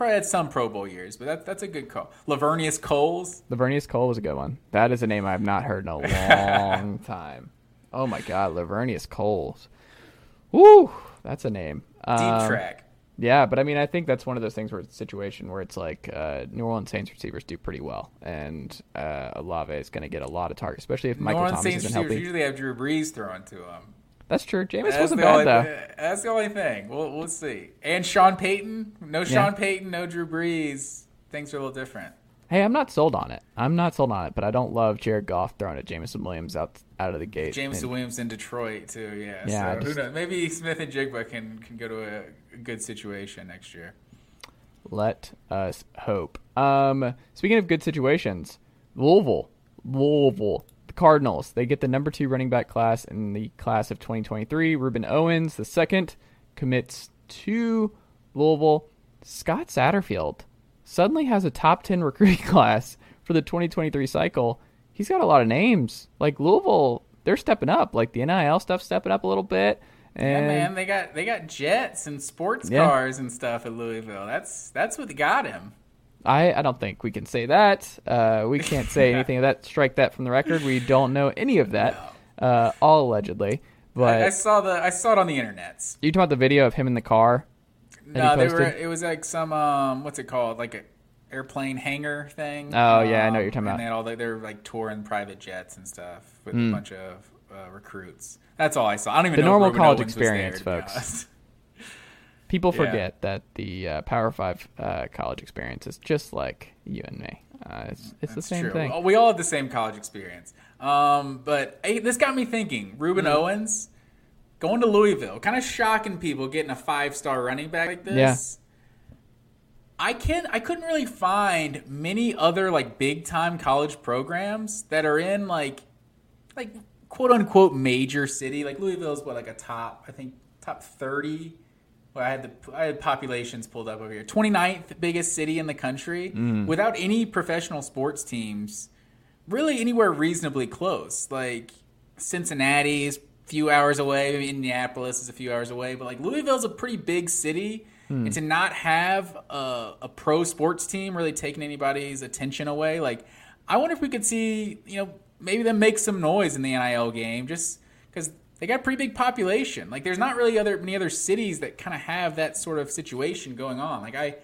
S3: Probably had some Pro Bowl years, but that, that's a good call. Laveranues Coles.
S1: Laveranues Cole was a good one. That is a name I have not heard in a long (laughs) time. Oh my God, Laveranues Coles. Woo, that's a name.
S3: Deep
S1: Um,
S3: track.
S1: Yeah, but I mean, I think that's one of those things where it's a situation where it's like uh, New Orleans Saints receivers do pretty well, and uh, Olave is going to get a lot of targets, especially if
S3: New
S1: Michael
S3: Orleans
S1: Thomas
S3: Saints
S1: isn't
S3: receivers
S1: healthy.
S3: usually have Drew Brees throwing to them.
S1: That's true. Jameis
S3: That's
S1: wasn't bad
S3: only
S1: though.
S3: that's the only thing. We'll, we'll see. And Sean Payton. No Sean
S1: Yeah.
S3: Payton, no Drew Brees. Things are a little different.
S1: Hey, I'm not sold on it. I'm not sold on it, but I don't love Jared Goff throwing at Jameson Williams out out of the gate.
S3: Jameson
S1: And-
S3: Williams in Detroit too. Yeah.
S1: Yeah,
S3: so who knows? Maybe Smith-Njigba can can go to a, a good situation next year.
S1: Let us hope. Um, speaking of good situations, Louisville, Louisville, the Cardinals. They get the number two running back class in the class of 2023. Rueben Owens, the second, commits to Louisville. Scott Satterfield suddenly has a top 10 recruiting (laughs) class for the 2023 cycle. He's got a lot of names. Like Louisville, they're stepping up. Like the NIL stuff stepping up a little bit. And
S3: Yeah, man, they got they got jets and sports
S1: Yeah.
S3: cars and stuff at Louisville. That's that's what got him.
S1: I, I don't think we can say that. Uh, we can't say (laughs) anything of that. Strike that from the record. We don't know any of that. Uh, all allegedly. But
S3: I, I saw the I saw it on the internet.
S1: you talking about the video of him in the car?
S3: No, they were. It was like some um, what's it called? Like a airplane hangar thing.
S1: Oh, yeah, I know what
S3: Um,
S1: you're talking about.
S3: And they had all the, they're like touring private jets and stuff with
S1: Hmm.
S3: a bunch of uh, recruits. That's all I saw. I don't even
S1: The
S3: know.
S1: normal college
S3: Owens
S1: experience, folks. People
S3: Yeah.
S1: forget that the uh, Power Five uh, college experience is just like you and me. Uh, it's it's the same
S3: true.
S1: thing.
S3: We all have the same college experience. Um, but hey, this got me thinking. Rueben
S1: Hmm.
S3: Owens going to Louisville, kind of shocking people getting a five star running back like this. I can I couldn't really find many other like big time college programs that are in like like quote unquote major city. Like Louisville is what like a top I think top thirty. Well, I had the I had populations pulled up over here. 29th biggest city in the country mm. without any professional sports teams really anywhere reasonably close. Like Cincinnati is a few hours away, maybe Indianapolis is a few hours away, but like Louisville's a pretty big city. Hmm. And to not have a, a pro sports team really taking anybody's attention away, like I wonder if we could see, you know, maybe them make some noise in the NIL game, just because they got a pretty big population. Like there's not really other many other cities that kind of have that sort of situation going on. Like I,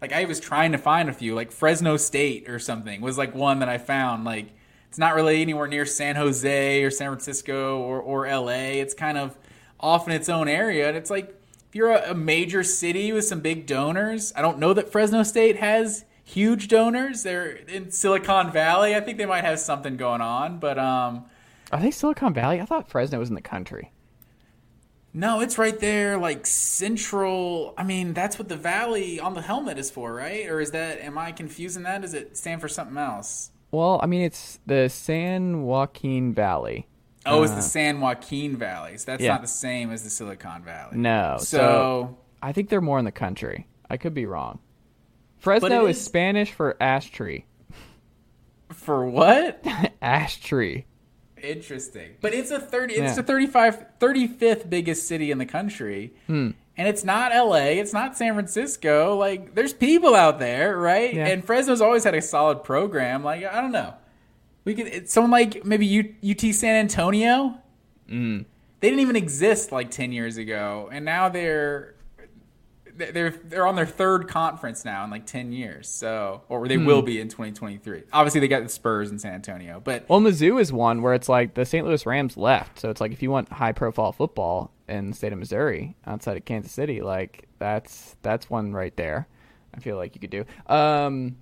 S3: like I was trying to find a few, like Fresno State or something was like one that I found. Like it's not really anywhere near San Jose or San Francisco or, or LA. It's kind of off in its own area. And it's like if you're a, a major city with some big donors, I don't know that Fresno State has huge donors. They're in Silicon Valley. I think they might have something going on, but um
S1: Are they Silicon Valley? I thought Fresno was in the country.
S3: no, it's right there, like central. I mean, that's what the valley on the helmet is for, right? Or is that? Am I confusing that? Does it stand for something else?
S1: Well, I mean, it's the San Joaquin Valley.
S3: Oh, it's the San Joaquin Valley. So that's
S1: Uh, Yeah.
S3: not the same as the Silicon Valley.
S1: No,
S3: So,
S1: so I think they're more in the country. I could be wrong. Fresno is
S3: is-
S1: Spanish for ash tree.
S3: for what? (laughs)
S1: ash tree.
S3: Interesting. But it's a 30 it's
S1: Yeah.
S3: the 35 35th biggest city in the country.
S1: Hmm.
S3: And it's not LA, it's not San Francisco. Like there's people out there, right?
S1: Yeah.
S3: And Fresno's always had a solid program. Like I don't know. We could it's someone like maybe U, UT San Antonio.
S1: Hmm.
S3: They didn't even exist like 10 years ago and now they're they're they're on their third conference now in like 10 years. So or
S1: Hmm.
S3: they will be in 2023. Obviously they got the Spurs in San Antonio, but
S1: Well, Mizzou is one where it's like the St. Louis Rams left, so it's like if you want high profile football in the state of Missouri outside of Kansas City, like that's that's one right there. I feel like you could do. Um,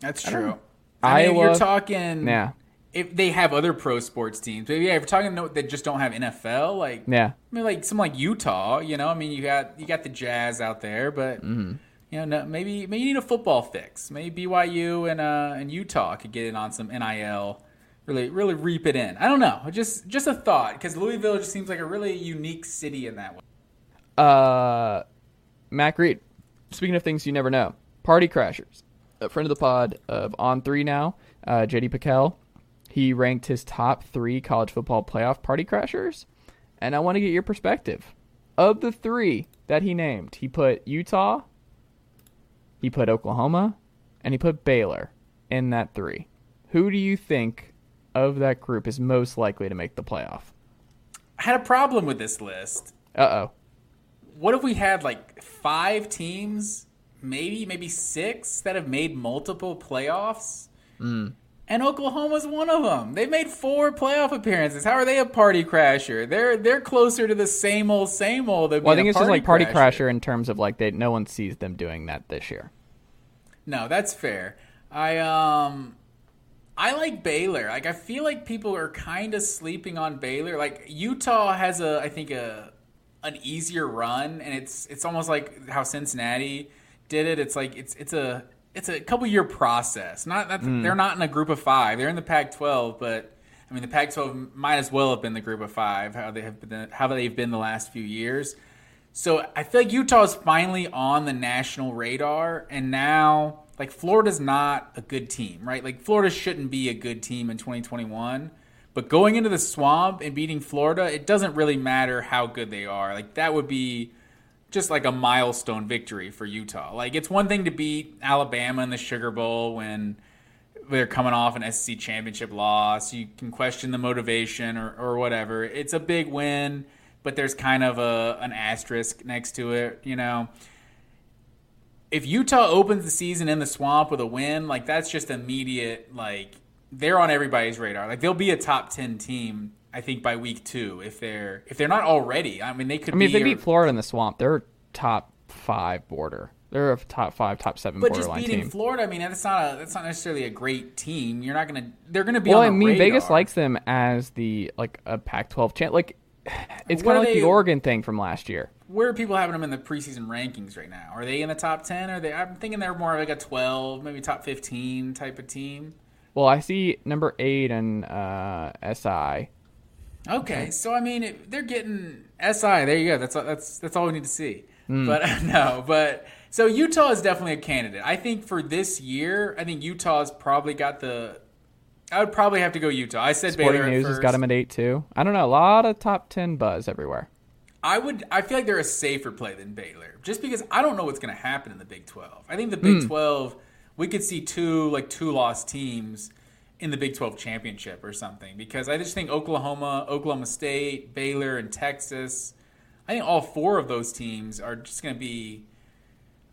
S3: That's true. I mean,
S1: Iowa-
S3: you're talking,
S1: yeah,
S3: if they have other pro sports teams, but yeah, if you're talking that just don't have NFL, like
S1: yeah.
S3: I mean, like some like Utah, you know. I mean, you got you got the Jazz out there, but
S1: Mm-hmm.
S3: you know, no, maybe maybe you need a football fix. Maybe BYU and uh and Utah could get in on some NIL, really really reap it in. I don't know, just just a thought because Louisville just seems like a really unique city in that way.
S1: Uh, Mac Reed. Speaking of things you never know, Party Crashers, a friend of the pod of On Three now, uh, JD PicKell. He ranked his top three college football playoff Party Crashers, and I want to get your perspective. Of the three that he named, he put Utah, he put Oklahoma, and he put Baylor in that three. Who do you think of that group is most likely to make the playoff?
S3: I had a problem with this list.
S1: Uh oh.
S3: What if we had like five teams, maybe maybe six that have made multiple playoffs? And Oklahoma's one of them. They've made four playoff appearances. How are they a party crasher? They're they're closer to the same old same old.
S1: Well, I think it's just like Party
S3: crasher.
S1: Crasher in terms of like they no one sees them doing that this year.
S3: No, that's fair. I um I like Baylor. Like I feel like people are kind of sleeping on Baylor. Like Utah has a I think a an easier run and it's it's almost like how Cincinnati did it. It's like it's it's a it's a couple year process. Not that hmm. they're not in a group of 5. They're in the Pac-12, but I mean the Pac-12 might as well have been the group of 5 how they have been how they've been the last few years. So I feel like Utah is finally on the national radar, and now like Florida's not a good team, right? Like Florida shouldn't be a good team in 2021. But going into the swamp and beating Florida, it doesn't really matter how good they are. Like that would be just like a milestone victory for Utah. Like it's one thing to beat Alabama in the Sugar Bowl when they're coming off an SEC championship loss. You can question the motivation or, or whatever. It's a big win, but there's kind of a an asterisk next to it, you know. If Utah opens the season in the swamp with a win, like that's just immediate like they're on everybody's radar. Like they'll be a top 10 team I think by week 2 if they're if they're not already. I mean they could
S1: I mean, if they beat Florida in the swamp, they're top five border. They're a top five, top seven
S3: But just beating
S1: team.
S3: Florida, I mean, that's not a that's not necessarily a great team. You're not gonna. They're gonna be.
S1: well, I mean, Vegas likes them as the like a Pac-12 champ. Like (sighs) it's kind of like
S3: they-
S1: the Oregon thing from last year.
S3: Where are people having them in the preseason rankings right now? Are they in the top ten? Are they? I'm thinking they're more like a 12, maybe top 15 type of team.
S1: Well, I see number eight and uh, SI.
S3: Okay, so I mean, it, they're getting SI. There you go. That's that's that's all we need to see.
S1: Hmm.
S3: But (laughs) no, but so Utah is definitely a candidate. I think for this year, I think Utah's probably got the. I would probably have to go Utah. I said
S1: Sporting
S3: Baylor
S1: News has got them at eight too. I don't know. A lot of top ten buzz everywhere.
S3: I would. I feel like they're a safer play than Baylor, just because I don't know what's going to happen in the Big Twelve. I think the Big Twelve, we could see two like two lost teams in the Big Twelve championship or something. Because I just think Oklahoma, Oklahoma State, Baylor, and Texas. I think all four of those teams are just going to be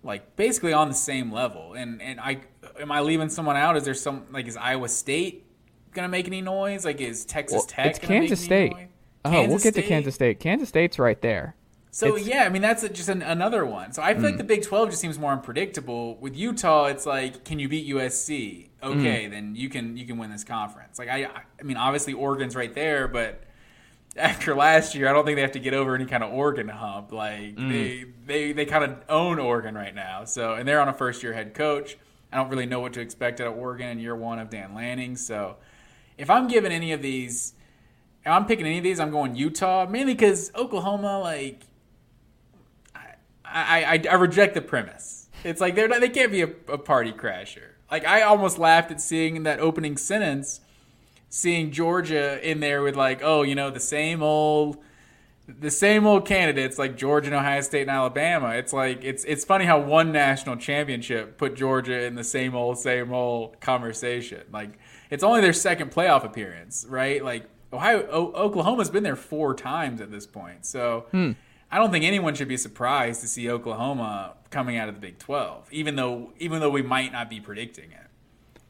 S3: like basically on the same level. And and I am I leaving someone out? Is there some like is Iowa State going to make any noise? Like is Texas
S1: Well,
S3: Tech?
S1: it's Kansas State.
S3: noise?
S1: Oh, we'll
S3: Kansas
S1: get to Kansas State. Kansas State's right there.
S3: So
S1: It's-
S3: yeah, I mean that's a, just an, another one. So I feel like hmm. the Big Twelve just seems more unpredictable. With Utah, it's like, can you beat USC? Mm. Okay, then you can you can win this conference. Like I, I mean, obviously Oregon's right there, but (laughs) after last year, I don't think they have to get over any kind of Oregon hump. Like mm. they they they kind of own Oregon right now. So and they're on a first year head coach. I don't really know what to expect out of Oregon in year one of Dan Lanning. So if I'm giving any of these, if I'm picking any of these, I'm going Utah mainly because Oklahoma like. I, I, I reject the premise. It's like they're not, they can't be a, a party crasher. Like I almost laughed at seeing that opening sentence, seeing Georgia in there with like, oh, you know, the same old, the same old candidates like Georgia and Ohio State and Alabama. It's like it's it's funny how one national championship put Georgia in the same old same old conversation. Like it's only their second playoff appearance, right? Like Ohio, o- Oklahoma's been there four times at this point, so. Hmm. I don't think anyone should be surprised to see Oklahoma coming out of the Big 12, even though even though we might not be predicting it.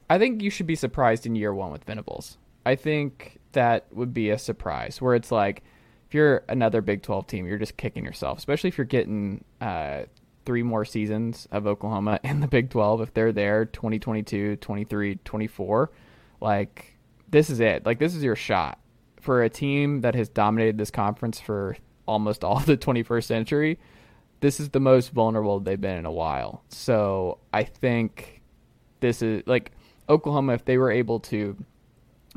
S1: I think you should be surprised in year one with Venables. I think that would be a surprise where it's like if you're another Big 12 team, you're just kicking yourself, especially if you're getting uh, three more seasons of Oklahoma (laughs) in the Big 12 if they're there 2022, 23, 24. Like this is it. Like this is your shot for a team that has dominated this conference for almost all the 21st century. This is the most vulnerable they've been in a while. So I think this is like Oklahoma if they were able to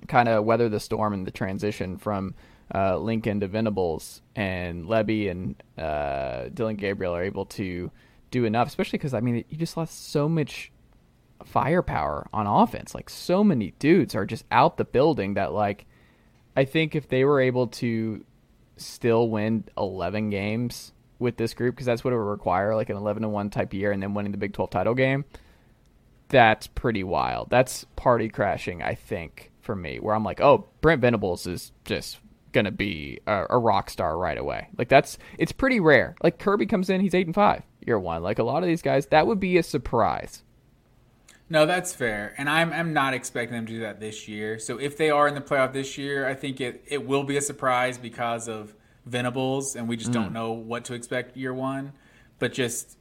S1: kind of weather the storm and the transition from uh, Lincoln to Venables and Lebby and uh, Dillon Gabriel are able to do enough, especially because I mean you just lost so much firepower on offense. Like so many dudes are just out the building that like I think if they were able to still win 11 games with this group because that's what it would require like an 11 to 1 type year and then winning the Big 12 title game that's pretty wild. That's party crashing, I think, for me, where I'm like, oh, Brent Venables is just gonna be a, a, rock star right away. Like that's it's pretty rare. Like Kirby comes in, he's eight and five year one. Like a lot of these guys, that would be a surprise.
S3: No, that's fair, and I'm I'm not expecting them to do that this year. So if they are in the playoff this year, I think it it will be a surprise because of Venables, and we just mm. don't know what to expect year one. But just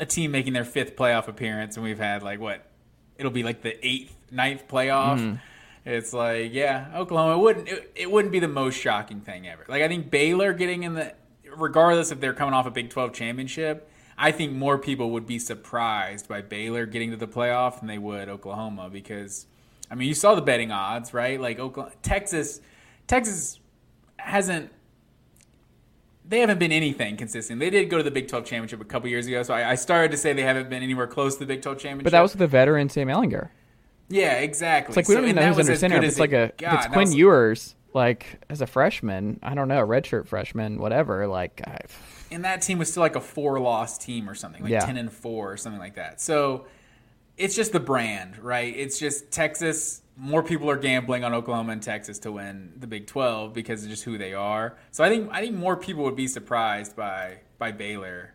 S3: a team making their fifth playoff appearance, and we've had like what it'll be like the eighth, ninth playoff. Mm. It's like yeah, Oklahoma wouldn't it, it wouldn't be the most shocking thing ever. Like I think Baylor getting in the regardless if they're coming off a Big Twelve championship, I think more people would be surprised by Baylor getting to the playoff than they would Oklahoma because I mean you saw the betting odds right like Oklahoma Texas Texas hasn't they haven't been anything consistent. They did go to the Big 12 championship a couple years ago, so I, I, started to say they haven't been anywhere close to the Big 12 championship.
S1: But that was with the veteran Sam Ehlinger.
S3: Yeah, exactly.
S1: It's like we don't even know who's under center. It's like a God, it's Quinn was, Ewers, like as a freshman. I don't know, a redshirt freshman, whatever. Like, I,
S3: and that team was still like a four loss team or something, like yeah. ten and four or something like that. So it's just the brand, right? It's just Texas more people are gambling on Oklahoma and Texas to win the Big 12 because of just who they are. So I think I think more people would be surprised by by Baylor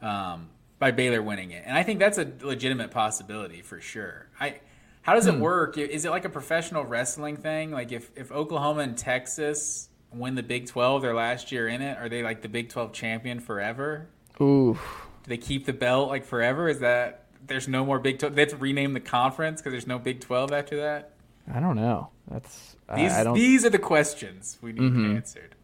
S3: um, by Baylor winning it, and I think that's a legitimate possibility for sure. I how does it hmm. work? Is it like a professional wrestling thing? Like if if Oklahoma and Texas win the Big 12 their last year in it, are they like the Big 12 champion forever?
S1: Ooh.
S3: Do they keep the belt like forever? Is that there's no more Big 12? They have to rename the conference because there's no Big 12 after that?
S1: I don't know. That's
S3: these.
S1: I,
S3: these are the questions we need mm-hmm. answered.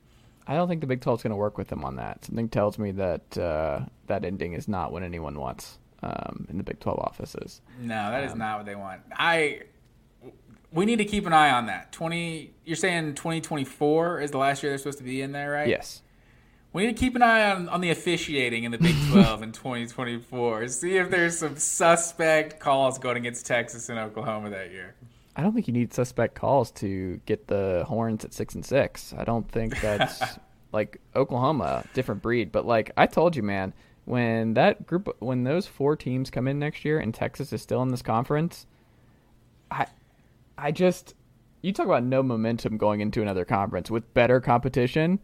S1: I don't think the Big 12 is going to work with them on that. Something tells me that uh, that ending is not what anyone wants um, in the Big 12 offices.
S3: No, that um, is not what they want. I. We need to keep an eye on that. Twenty. You're saying 2024 is the last year they're supposed to be in there, right?
S1: Yes.
S3: We need to keep an eye on, on the officiating in the Big (laughs) 12 in 2024. See if there's some suspect calls going against Texas and Oklahoma that year.
S1: I don't think you need suspect calls to get the horns at six and six. I don't think (laughs) that's like Oklahoma, different breed. But like I told you, man, when that group, when those four teams come in next year and Texas is still in this conference, I, I just, you talk about no momentum going into another conference with better competition,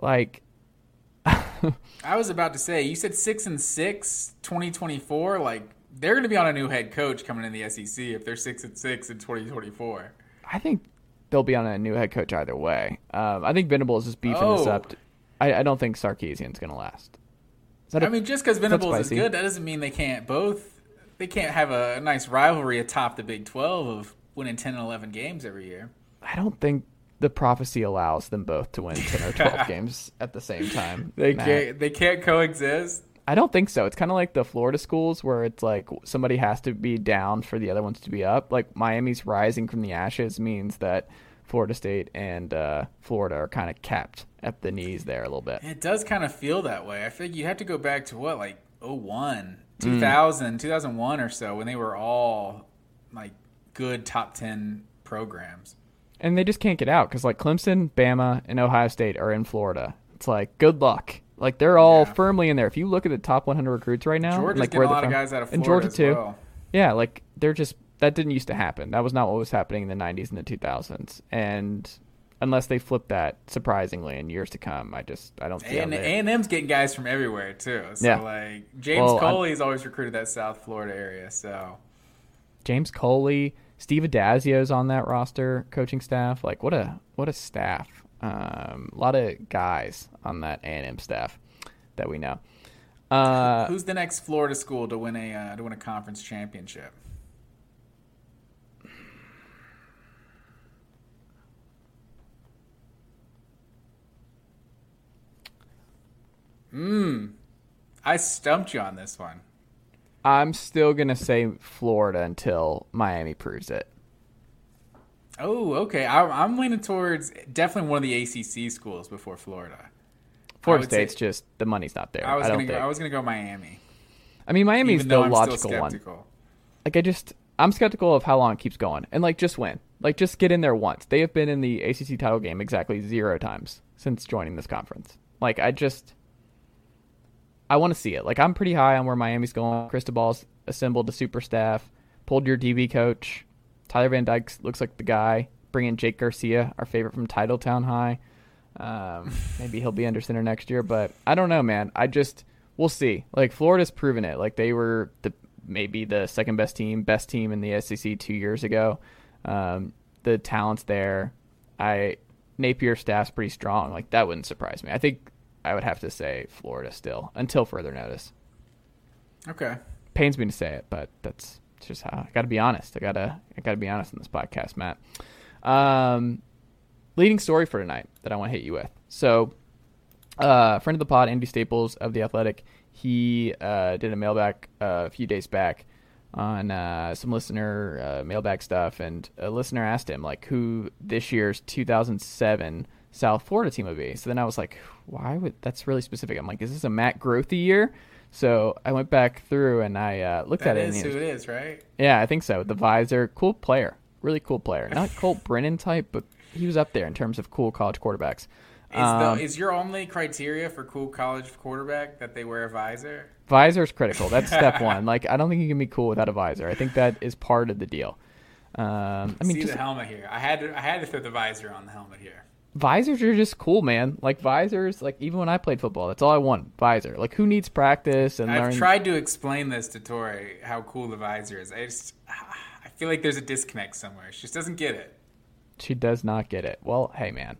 S1: like. (laughs)
S3: I was about to say, you said six and six, 2024. Like they're going to be on a new head coach coming in the SEC if they're six and six in 2024.
S1: I think they'll be on a new head coach either way. Um, I think Venables is just beefing oh. this up. I, I, don't think Sarkisian's going to last.
S3: I a, mean, just because Venables is good, that doesn't mean they can't both. They can't have a nice rivalry atop the Big 12 of winning 10 and 11 games every year.
S1: I don't think the prophecy allows them both to win 10 or 12 (laughs) games at the same time.
S3: They Matt. can't. They can't coexist.
S1: I don't think so. It's kind of like the Florida schools where it's like somebody has to be down for the other ones to be up. Like Miami's rising from the ashes means that Florida State and uh, Florida are kind of capped at the knees there a little bit.
S3: It does kind of feel that way. I think you have to go back to what, like 01, 2000, mm. 2001 or so when they were all like good top 10 programs.
S1: And they just can't get out because like Clemson, Bama, and Ohio State are in Florida. It's like, good luck like they're all yeah. firmly in there. If you look at the top 100 recruits right now,
S3: Georgia's
S1: like
S3: where a lot of guys out of Florida
S1: and Georgia too.
S3: Well.
S1: Yeah, like they're just that didn't used to happen. That was not what was happening in the 90s and the 2000s. And unless they flip that surprisingly in years to come, I just I don't see.
S3: And A and M's getting guys from everywhere too. So yeah. like James well, Coley's always recruited that South Florida area. So
S1: James Coley, Steve Addazio's on that roster, coaching staff. Like what a what a staff. Um, a lot of guys on that A&M staff that we know. Uh,
S3: Who's the next Florida school to win a uh, to win a conference championship? Hmm. I stumped you on this one.
S1: I'm still gonna say Florida until Miami proves it.
S3: Oh, okay. I, I'm leaning towards definitely one of the ACC schools before Florida.
S1: Florida
S3: would say-
S1: State's just the money's not there.
S3: I was
S1: I
S3: gonna go.
S1: think.
S3: I was gonna go Miami.
S1: I mean, Miami's
S3: even
S1: the
S3: I'm
S1: logical one. Like I just, I'm skeptical of how long it keeps going, and like just win, like just get in there once. They have been in the ACC title game exactly zero times since joining this conference. Like I just, I want to see it. Like I'm pretty high on where Miami's going. Cristobal's assembled a super staff, pulled your DB coach. Tyler Van Dyke looks like the guy. Bring in Jake Garcia, our favorite from Titletown High. Um, (laughs) maybe he'll be under center next year, but I don't know, man. I just we'll see. Like Florida's proven it. Like they were the maybe the second best team, best team in the SEC two years ago. Um, the talent's there. I Napier staff's pretty strong. Like that wouldn't surprise me. I think I would have to say Florida still until further notice.
S3: Okay.
S1: Pains me to say it, but that's just how I got to be honest. I gotta I gotta be honest in this podcast, Matt. Um, leading story for tonight that I want to hit you with. So, uh, friend of the pod, Andy Staples of the Athletic, he uh, did a mailback uh, a few days back on uh, some listener uh, mailbag stuff, and a listener asked him like who this year's 2007 South Florida team would be. So then I was like, why would that's really specific? I'm like, is this a Matt Grothe year? So I went back through and I uh, looked
S3: That
S1: at it. and he
S3: who it is, right?
S1: yeah, I think so. The visor, cool player, really cool player. Not (laughs) Colt Brennan type, but he was up there in terms of cool college quarterbacks.
S3: Is,
S1: Um,
S3: the, is your only criteria for cool college quarterback that they wear a visor?
S1: Visor is critical. That's step (laughs) one. Like, I don't think you can be cool without a visor. I think that is part of the deal. Um, I mean,
S3: See
S1: just
S3: the helmet here. I had to, I had to throw the visor on the helmet here.
S1: Visors are just cool, man. Like visors, like even when I played football, that's all I want. Visor. Like, who needs practice and
S3: I've
S1: learn?
S3: tried to explain this to Tori how cool the visor is. I just (sighs) I feel like there's a disconnect somewhere. She just doesn't get it.
S1: She does not get it. Well, hey, man.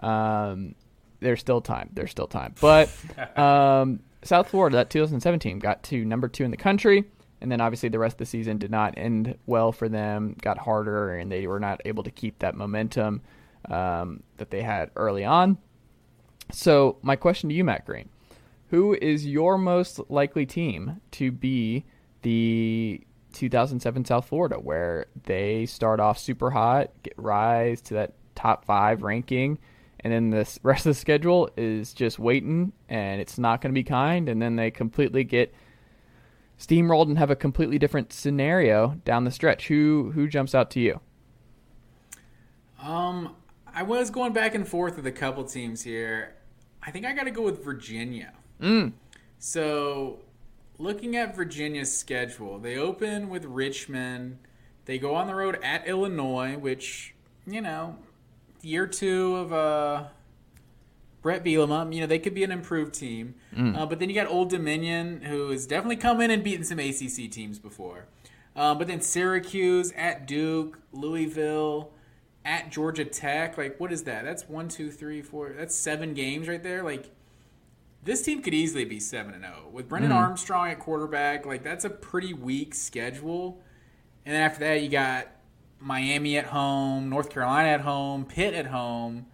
S1: Um, there's still time. There's still time. But (laughs) um, South Florida, that 2017, got to number two in the country. And then obviously the rest of the season did not end well for them, got harder, and they were not able to keep that momentum um, that they had early on. So, my question to you, Matt Green Who is your most likely team to be the 2007 South Florida, where they start off super hot, get rise to that top five ranking, and then the (laughs) rest of the schedule is just waiting, and it's not going to be kind, and then they completely get steamrolled and have a completely different scenario down the stretch. Who who jumps out to you?
S3: Um, I was going back and forth with a couple teams here. I think I got to go with Virginia.
S1: Mm.
S3: So, looking at Virginia's schedule, they open with Richmond. They go on the road at Illinois, which you know, year two of uh, Bret Bielema, you know, they could be an improved team. Uh, but then you got Old Dominion, who has definitely come in and beaten some ACC teams before. Um, but then Syracuse at Duke, Louisville, at Georgia Tech. Like, what is that? That's one, two, three, four. That's seven games right there. Like, this team could easily be seven and zero with Brennan mm-hmm. Armstrong at quarterback. Like, that's a pretty weak schedule. And then after that, you got Miami at home, North Carolina at home, Pitt at home,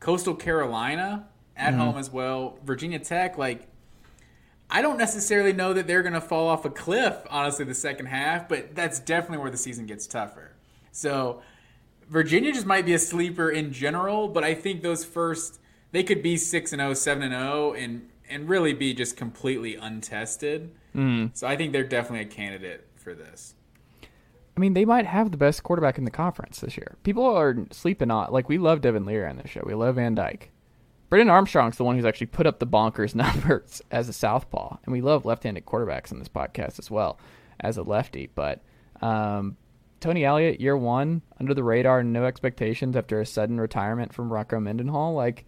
S3: Coastal Carolina at mm-hmm. home as well, Virginia Tech. Like, I don't necessarily know that they're going to fall off a cliff, honestly, the second half, but that's definitely where the season gets tougher. So, Virginia just might be a sleeper in general, but I think those first they could be 6 and 0, 7 and 0 and and really be just completely untested. So I think they're definitely a candidate for this.
S1: I mean, they might have the best quarterback in the conference this year. People are sleeping on like we love Devin Leary on this show. We love Van Dyke. Brennan Armstrong's the one who's actually put up the bonkers (laughs) numbers as a southpaw, and we love left-handed quarterbacks in this podcast as well as a lefty. But um, Tony Elliott, year one, under the radar, no expectations after a sudden retirement from Bronco Mendenhall. Like,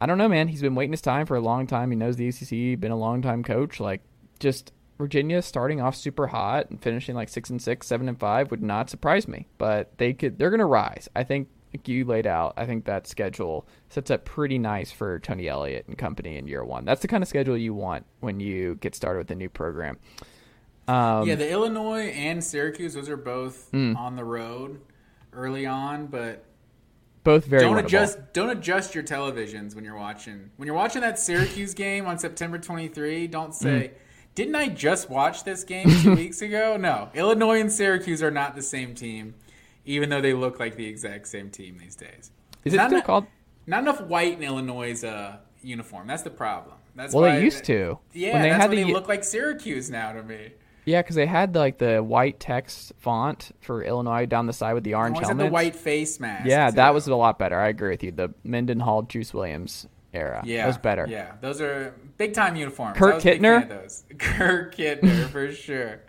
S1: I don't know, man. He's been waiting his time for a long time. He knows the ACC, been a long time coach. Like, just Virginia starting off super hot and finishing like six and six, seven and five would not surprise me. But they could, they're gonna rise. I think like you laid out, I think that schedule sets up pretty nice for Tony Elliott and company in year one. That's the kind of schedule you want when you get started with a new program.
S3: Um, yeah, the Illinois and Syracuse, those are both
S1: Hmm.
S3: mm. on the road early on, but
S1: both very
S3: don't
S1: winnable.
S3: adjust don't adjust your televisions when you're watching when you're watching that Syracuse game on September 23. Don't say,
S1: Hmm.
S3: "Didn't I just watch this game two (laughs) weeks ago?" No, Illinois and Syracuse are not the same team, even though they look like the exact same team these days.
S1: Is it
S3: not
S1: still
S3: enough-
S1: called?
S3: Not enough white in Illinois' uh, uniform. That's the problem. That's
S1: Well, they used to.
S3: Yeah,
S1: when they
S3: that's
S1: had
S3: why
S1: the
S3: they look like Syracuse now to me.
S1: Yeah, because they had like the white text font for Illinois down the side with the orange helmets.
S3: the white face mask.
S1: yeah, that was a lot better. I agree with you. The Mendenhall, Juice Williams era.
S3: Yeah,
S1: that was better.
S3: Yeah, those are big time uniforms.
S1: Kurt
S3: I was a big
S1: Kittner?
S3: those. (laughs) Kurt Kittner for sure.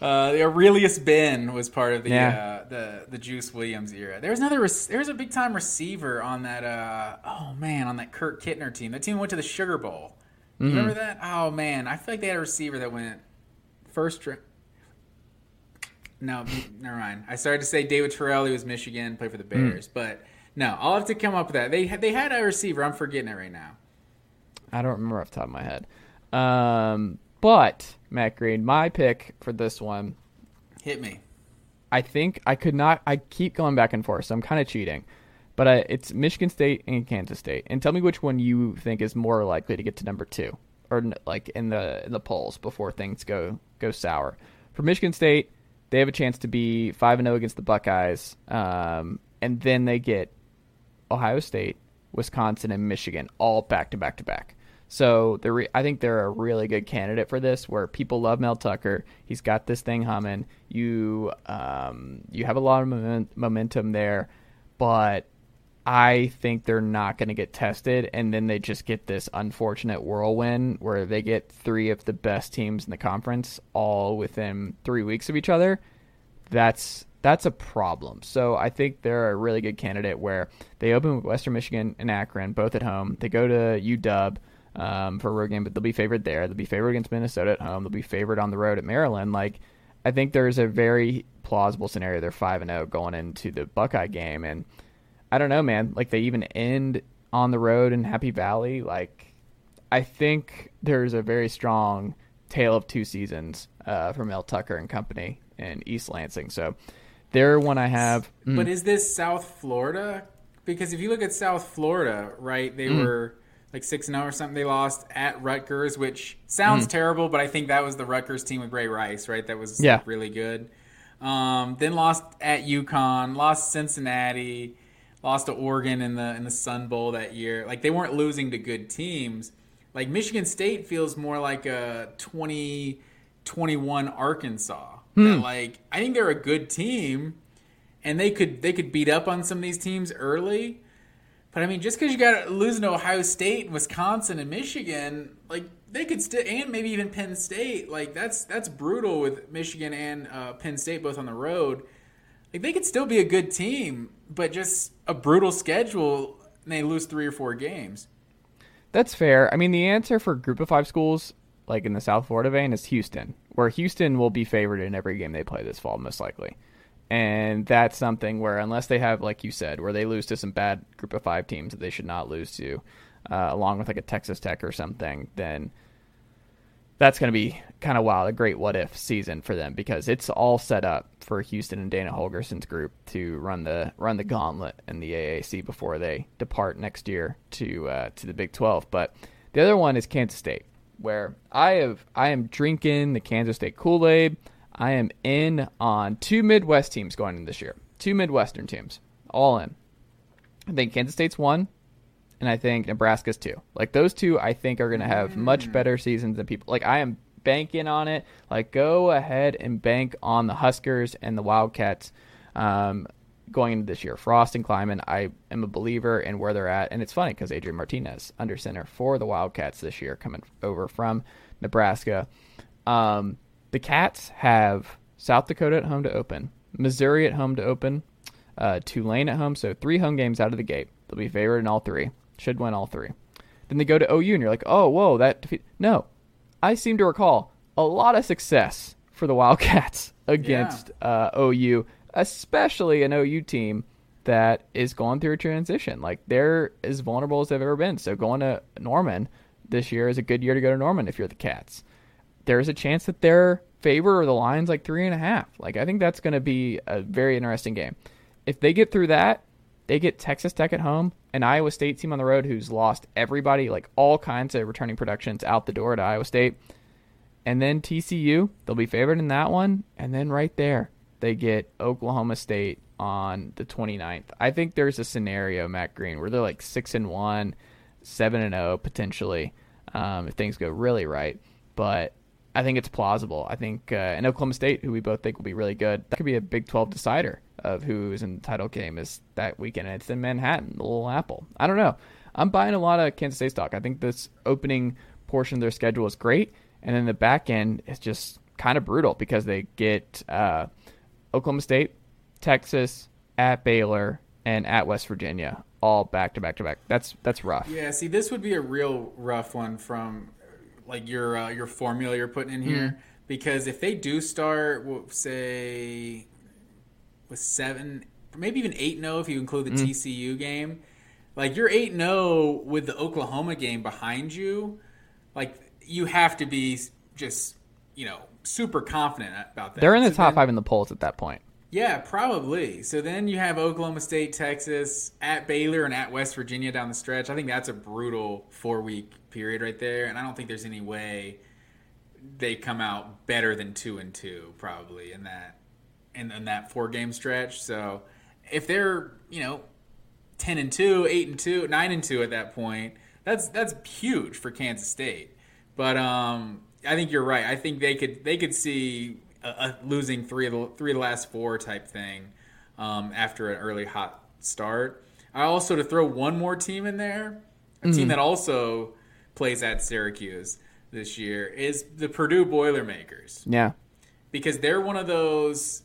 S3: Uh, the Arrelious Benn was part of the
S1: Yeah.
S3: uh, the the Juice Williams era. There was another. Rec- there was a big time receiver on that. Uh, oh man, on that Kurt Kittner team. That team went to the Sugar Bowl.
S1: Mm-hmm.
S3: remember that? Oh man, I feel like they had a receiver that went first. Tri- no, never mind. I started to say David Terrell. He was Michigan, played for the
S1: Mm.
S3: Bears, but no, I'll have to come up with that. They had, they had a receiver. I'm forgetting it right now.
S1: I don't remember off the top of my head. Um, but Matt Green, my pick for this one,
S3: Hit me.
S1: I think I could not. I keep going back and forth, so I'm kind of cheating. But I, it's Michigan State and Kansas State, and tell me which one you think is more likely to get to number two, or like in the in the polls before things go go sour. For Michigan State, they have a chance to be five and zero against the Buckeyes, um, and then they get Ohio State, Wisconsin, and Michigan all back to back to back. So re- I think they're a really good candidate for this, where people love Mel Tucker. He's got this thing humming. You um, you have a lot of moment- momentum there, but I think they're not going to get tested, and then they just get this unfortunate whirlwind where they get three of the best teams in the conference all within three weeks of each other that's that's a problem. So I think they're a really good candidate where they open with Western Michigan and Akron, both at home. They go to UW um, for a road game, but they'll be favored there. They'll be favored against Minnesota at home. They'll be favored on the road at Maryland. Like I think there's a very plausible scenario. They're five and zero going into the Buckeye game, and I don't know, man. Like they even end on the road in Happy Valley. Like I think there's a very strong tale of two seasons uh, from Mel Tucker and company in East Lansing. So they're one I have. Mm,
S3: But is this South Florida? Because if you look at South Florida, right, they
S1: Mm.
S3: were like six and zero or something. They lost at Rutgers, which sounds
S1: Mm.
S3: terrible, but I think that was the Rutgers team with Ray Rice, right? That was
S1: Yeah.
S3: really good. Um, then lost at UConn, lost Cincinnati, lost to Oregon in the in the Sun Bowl that year. Like they weren't losing to good teams. Like Michigan State feels more like a 2021 Arkansas.
S1: Hmm.
S3: That, like I think they're a good team and they could they could beat up on some of these teams early. But I mean, just because you got losing to Ohio State, Wisconsin, and Michigan, like they could still, and maybe even Penn State, like that's that's brutal with Michigan and uh, Penn State both on the road. Like they could still be a good team, but just a brutal schedule, and they lose three or four games.
S1: That's fair. I mean, the answer for group of five schools, like in the South Florida vein, is Houston, where Houston will be favored in every game they play this fall, most likely. And that's something where, unless they have, like you said, where they lose to some bad group of five teams that they should not lose to, uh, along with like a Texas Tech or something, then that's going to be kind of wild, a great what if season for them because it's all set up for Houston and Dana Holgorsen's group to run the run the gauntlet in the AAC before they depart next year to uh, to the Big 12. But the other one is Kansas State, where I have I am drinking the Kansas State Kool Aid. I am in on two Midwest teams going in this year, two Midwestern teams, all in. I think Kansas State's one, and I think Nebraska's too. Like those two, I think are going to have much better seasons than people. Like I am banking on it. Like go ahead and bank on the Huskers and the Wildcats um, going into this year. Frost and Klieman, I am a believer in where they're at, and it's funny because Adrian Martinez under center for the Wildcats this year, coming over from Nebraska. Um, the Cats have South Dakota at home to open, Missouri at home to open, uh, Tulane at home. So three home games out of the gate. They'll be favored in all three. Should win all three. Then they go to OU, and you're like, oh, whoa, that defeat. No, I seem to recall a lot of success for the (laughs) Wildcats against uh, OU, especially an OU team that is going through a transition. Like they're as vulnerable as they've ever been. So going to Norman this year is a good year to go to Norman if you're the Cats. There's a chance that their favor or the line's like three and a half. Like I think that's going to be a very interesting game. If they get through that, they get Texas Tech at home, an Iowa State team on the road who's lost everybody, like all kinds of returning productions out the door to Iowa State. And then TCU, they'll be favored in that one. And then right there, they get Oklahoma State on the 29th. I think there's a scenario, Matt Green, where they're like 6 and 1, 7 and 0 potentially um, if things go really right. But I think it's plausible. I think uh, Oklahoma State, who we both think will be really good, that could be a Big 12 decider of who's in the title game is that weekend. And it's in Manhattan, the Little Apple. I don't know. I'm buying a lot of Kansas State stock. I think this opening portion of their schedule is great, and then the back end is just kind of brutal because they get uh, Oklahoma State, Texas, at Baylor, and at West Virginia, all back to back to back. That's that's rough.
S3: Yeah, see, this would be a real rough one from like your uh, your formula you're putting in here
S1: Mm-hmm.
S3: because if they do start, we'll say with seven, maybe even eight zero if you include the
S1: Mm-hmm.
S3: TCU game, like you're eight zero with the Oklahoma game behind you, like you have to be just you know super confident about that.
S1: They're in the
S3: So
S1: top
S3: then-
S1: five in the polls at that point.
S3: yeah, probably. So then you have Oklahoma State, Texas, at Baylor, and at West Virginia down the stretch. I think that's a brutal four week period right there, and I don't think there's any way they come out better than two and two probably in that in, in that four game stretch. So if they're you know ten and two, eight and two, nine and two at that point, that's that's huge for Kansas State. But um, I think you're right. I think they could they could see a, a losing three of the three of the last four type thing um, after an early hot start. I also to throw one more team in there, a team that also plays at Syracuse this year is the Purdue Boilermakers
S1: Yeah.
S3: because they're one of those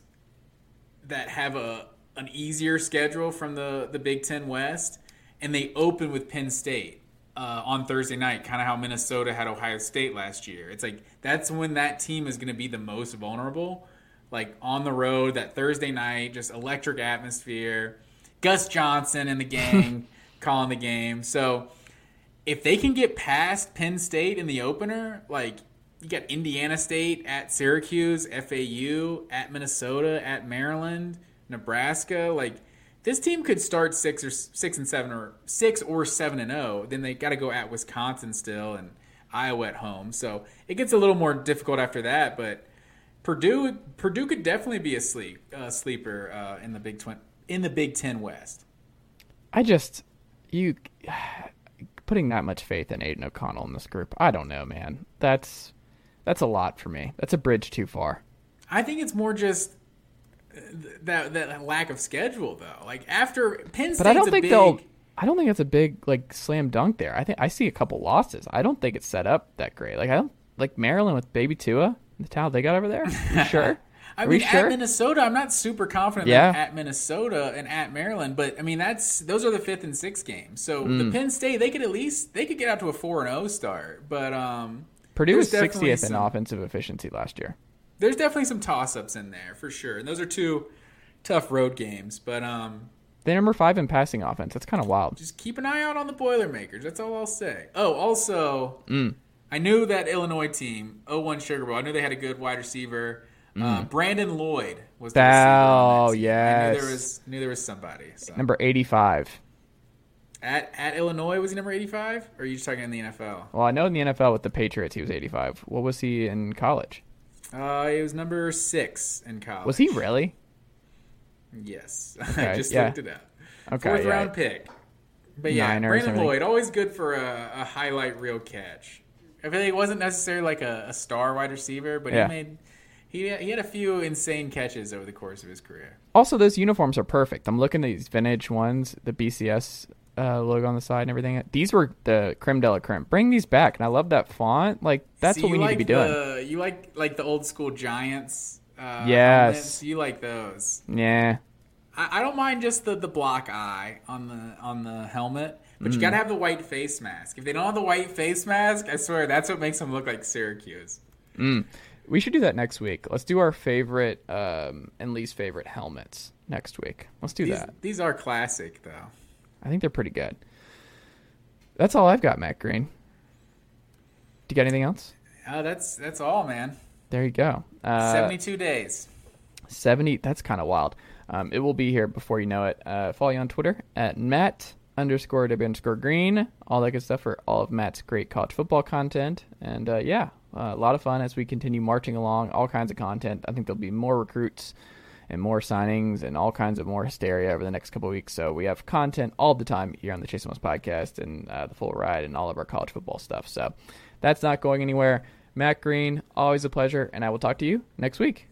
S3: that have a an easier schedule from the the Big Ten West, and they open with Penn State uh, on Thursday night, kind of how Minnesota had Ohio State last year. It's like that's when that team is going to be the most vulnerable, like on the road that Thursday night, just electric atmosphere. Gus Johnson and the gang (laughs) calling the game, so if they can get past Penn State in the opener, like you got Indiana State at Syracuse, FAU at Minnesota, at Maryland, Nebraska, like this team could start six or six and seven or six or seven and zero. Then they got to go at Wisconsin still and Iowa at home, so it gets a little more difficult after that. But Purdue, Purdue could definitely be a sleep uh, sleeper uh, in the Big Twen- in the Big Ten West.
S1: I just you putting that much faith in Aidan O'Connell in this group. I don't know, man. That's that's a lot for me. That's a bridge too far.
S3: I think it's more just that that lack of schedule though. Like after Penn State's
S1: But I don't think
S3: big,
S1: they'll. I don't think it's a big like slam dunk there. I think I see a couple losses. I don't think it's set up that great. Like I don't like Maryland with Baby Tua, the talent they got over there. (laughs) Sure?
S3: I
S1: Are
S3: mean,
S1: we
S3: at? Minnesota, I'm not super confident
S1: Yeah.
S3: at Minnesota and at Maryland, but I mean that's those are the fifth and sixth games. So
S1: Mm.
S3: the Penn State, they could at least they could get out to a four and zero start. But um,
S1: Purdue was
S3: there's definitely
S1: 60th in offensive efficiency last year.
S3: there's definitely some toss ups in there for sure, and those are two tough road games. But um,
S1: They're number five in passing offense. That's kind of wild.
S3: just keep an eye out on the Boilermakers. That's all I'll say. Oh, also,
S1: Mm.
S3: I knew that Illinois team, 0-1 Sugar Bowl. I knew they had a good wide receiver. Uh, Brandon Lloyd was the
S1: Oh.
S3: I knew there
S1: Mm.
S3: was knew there was somebody. So.
S1: Number 85.
S3: At at Illinois was he number 85? Or are you just talking in the NFL?
S1: Well, I know in the NFL with the Patriots he was 85. What was he in college?
S3: Uh, he was number six in college.
S1: Was he really?
S3: Yes, (laughs)
S1: Okay,
S3: I just
S1: yeah.
S3: looked it up.
S1: Okay,
S3: Fourth
S1: yeah.
S3: round pick. But yeah,
S1: Niners,
S3: Brandon
S1: everything.
S3: Lloyd always good for a, a highlight reel catch. I feel like he wasn't necessarily like a, a star wide receiver, but
S1: Yeah.
S3: he made he he had a few insane catches over the course of his career.
S1: Also, those uniforms are perfect. I'm looking at these vintage ones, the BCS uh, logo on the side and everything. These were the creme de la creme. Bring these back, and I love that font. Like that's
S3: See,
S1: what we
S3: you
S1: need
S3: like
S1: to be doing.
S3: You like like the old school Giants. Uh,
S1: Yes.
S3: helmets. you like those.
S1: Yeah,
S3: I, I don't mind just the, the block eye on the on the helmet, but
S1: Mm.
S3: you gotta have the white face mask. If they don't have the white face mask, I swear that's what makes them look like Syracuse.
S1: We should do that next week. Let's do our favorite um, and least favorite helmets next week. Let's do
S3: These,
S1: that.
S3: these are classic though.
S1: I think they're pretty good. That's all I've got, Matt Green. Do you got anything else?
S3: Uh, that's that's all, man.
S1: There you go. Uh,
S3: 72 days.
S1: 70 that's kind of wild um, it will be here before you know it uh, follow you on twitter at matt underscore w underscore green all that good stuff for all of matt's great college football content and uh, yeah uh, a lot of fun as we continue marching along all kinds of content. I think there'll be more recruits and more signings and all kinds of more hysteria over the next couple weeks. So we have content all the time here on the chase Thomas podcast and uh, the full ride and all of our college football stuff. So that's not going anywhere. Matt green always a pleasure and i will talk to you next week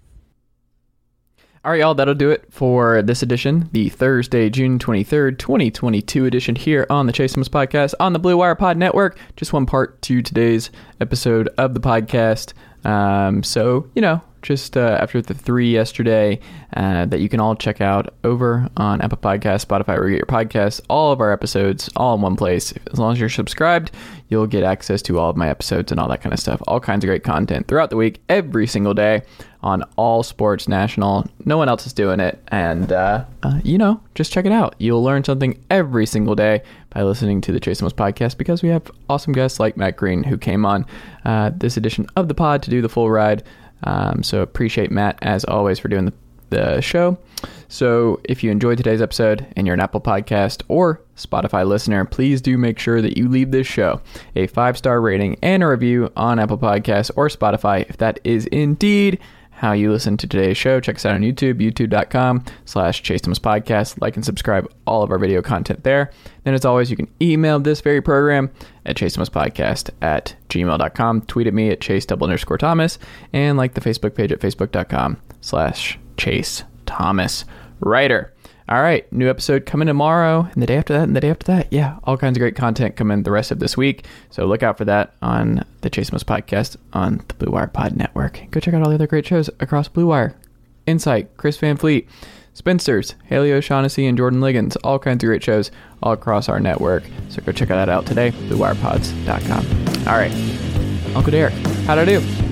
S1: all right, y'all, that'll do it for this edition, the Thursday, June 23rd, 2022 edition here on the Chase Thomas Podcast on the Blue Wire Pod Network. Just one part to today's episode of the podcast. Um, so, you know, just uh, after the three yesterday uh, that you can all check out over on Apple Podcasts, Spotify, where you get your podcasts. All of our episodes, all in one place. As long as you're subscribed, you'll get access to all of my episodes and all that kind of stuff. All kinds of great content throughout the week, every single day on all sports national. No one else is doing it. And, uh, uh, you know, just check it out. You'll learn something every single day by listening to the Chase Thomas podcast because we have awesome guests like Matt Green who came on uh, this edition of the pod to do the full ride. Um, so appreciate Matt as always for doing the, the show. So if you enjoyed today's episode and you're an Apple Podcast or Spotify listener, please do make sure that you leave this show a five star rating and a review on Apple Podcasts or Spotify if that is indeed how you listen to today's show. Check us out on YouTube, youtube.com slash Chase Thomas Podcast. Like and subscribe all of our video content there. Then as always, you can email this very program at Chase Thomas Podcast at gmail.com. Tweet at me at Chase double underscore Thomas and like the Facebook page at facebook.com slash Chase Thomas Writer. All right, new episode coming tomorrow, and the day after that, and the day after that. Yeah, all kinds of great content coming the rest of this week. So look out for that on the Chase Thomas podcast on the Blue Wire Pod Network. Go check out all the other great shows across Blue Wire, Insight, Chris Van Vliet, Spinsters, Haley O'Shaughnessy, and Jordan Liggins. All kinds of great shows all across our network. So go check that out today, bluewirepods.com. All right, Uncle Derek, how'd I do?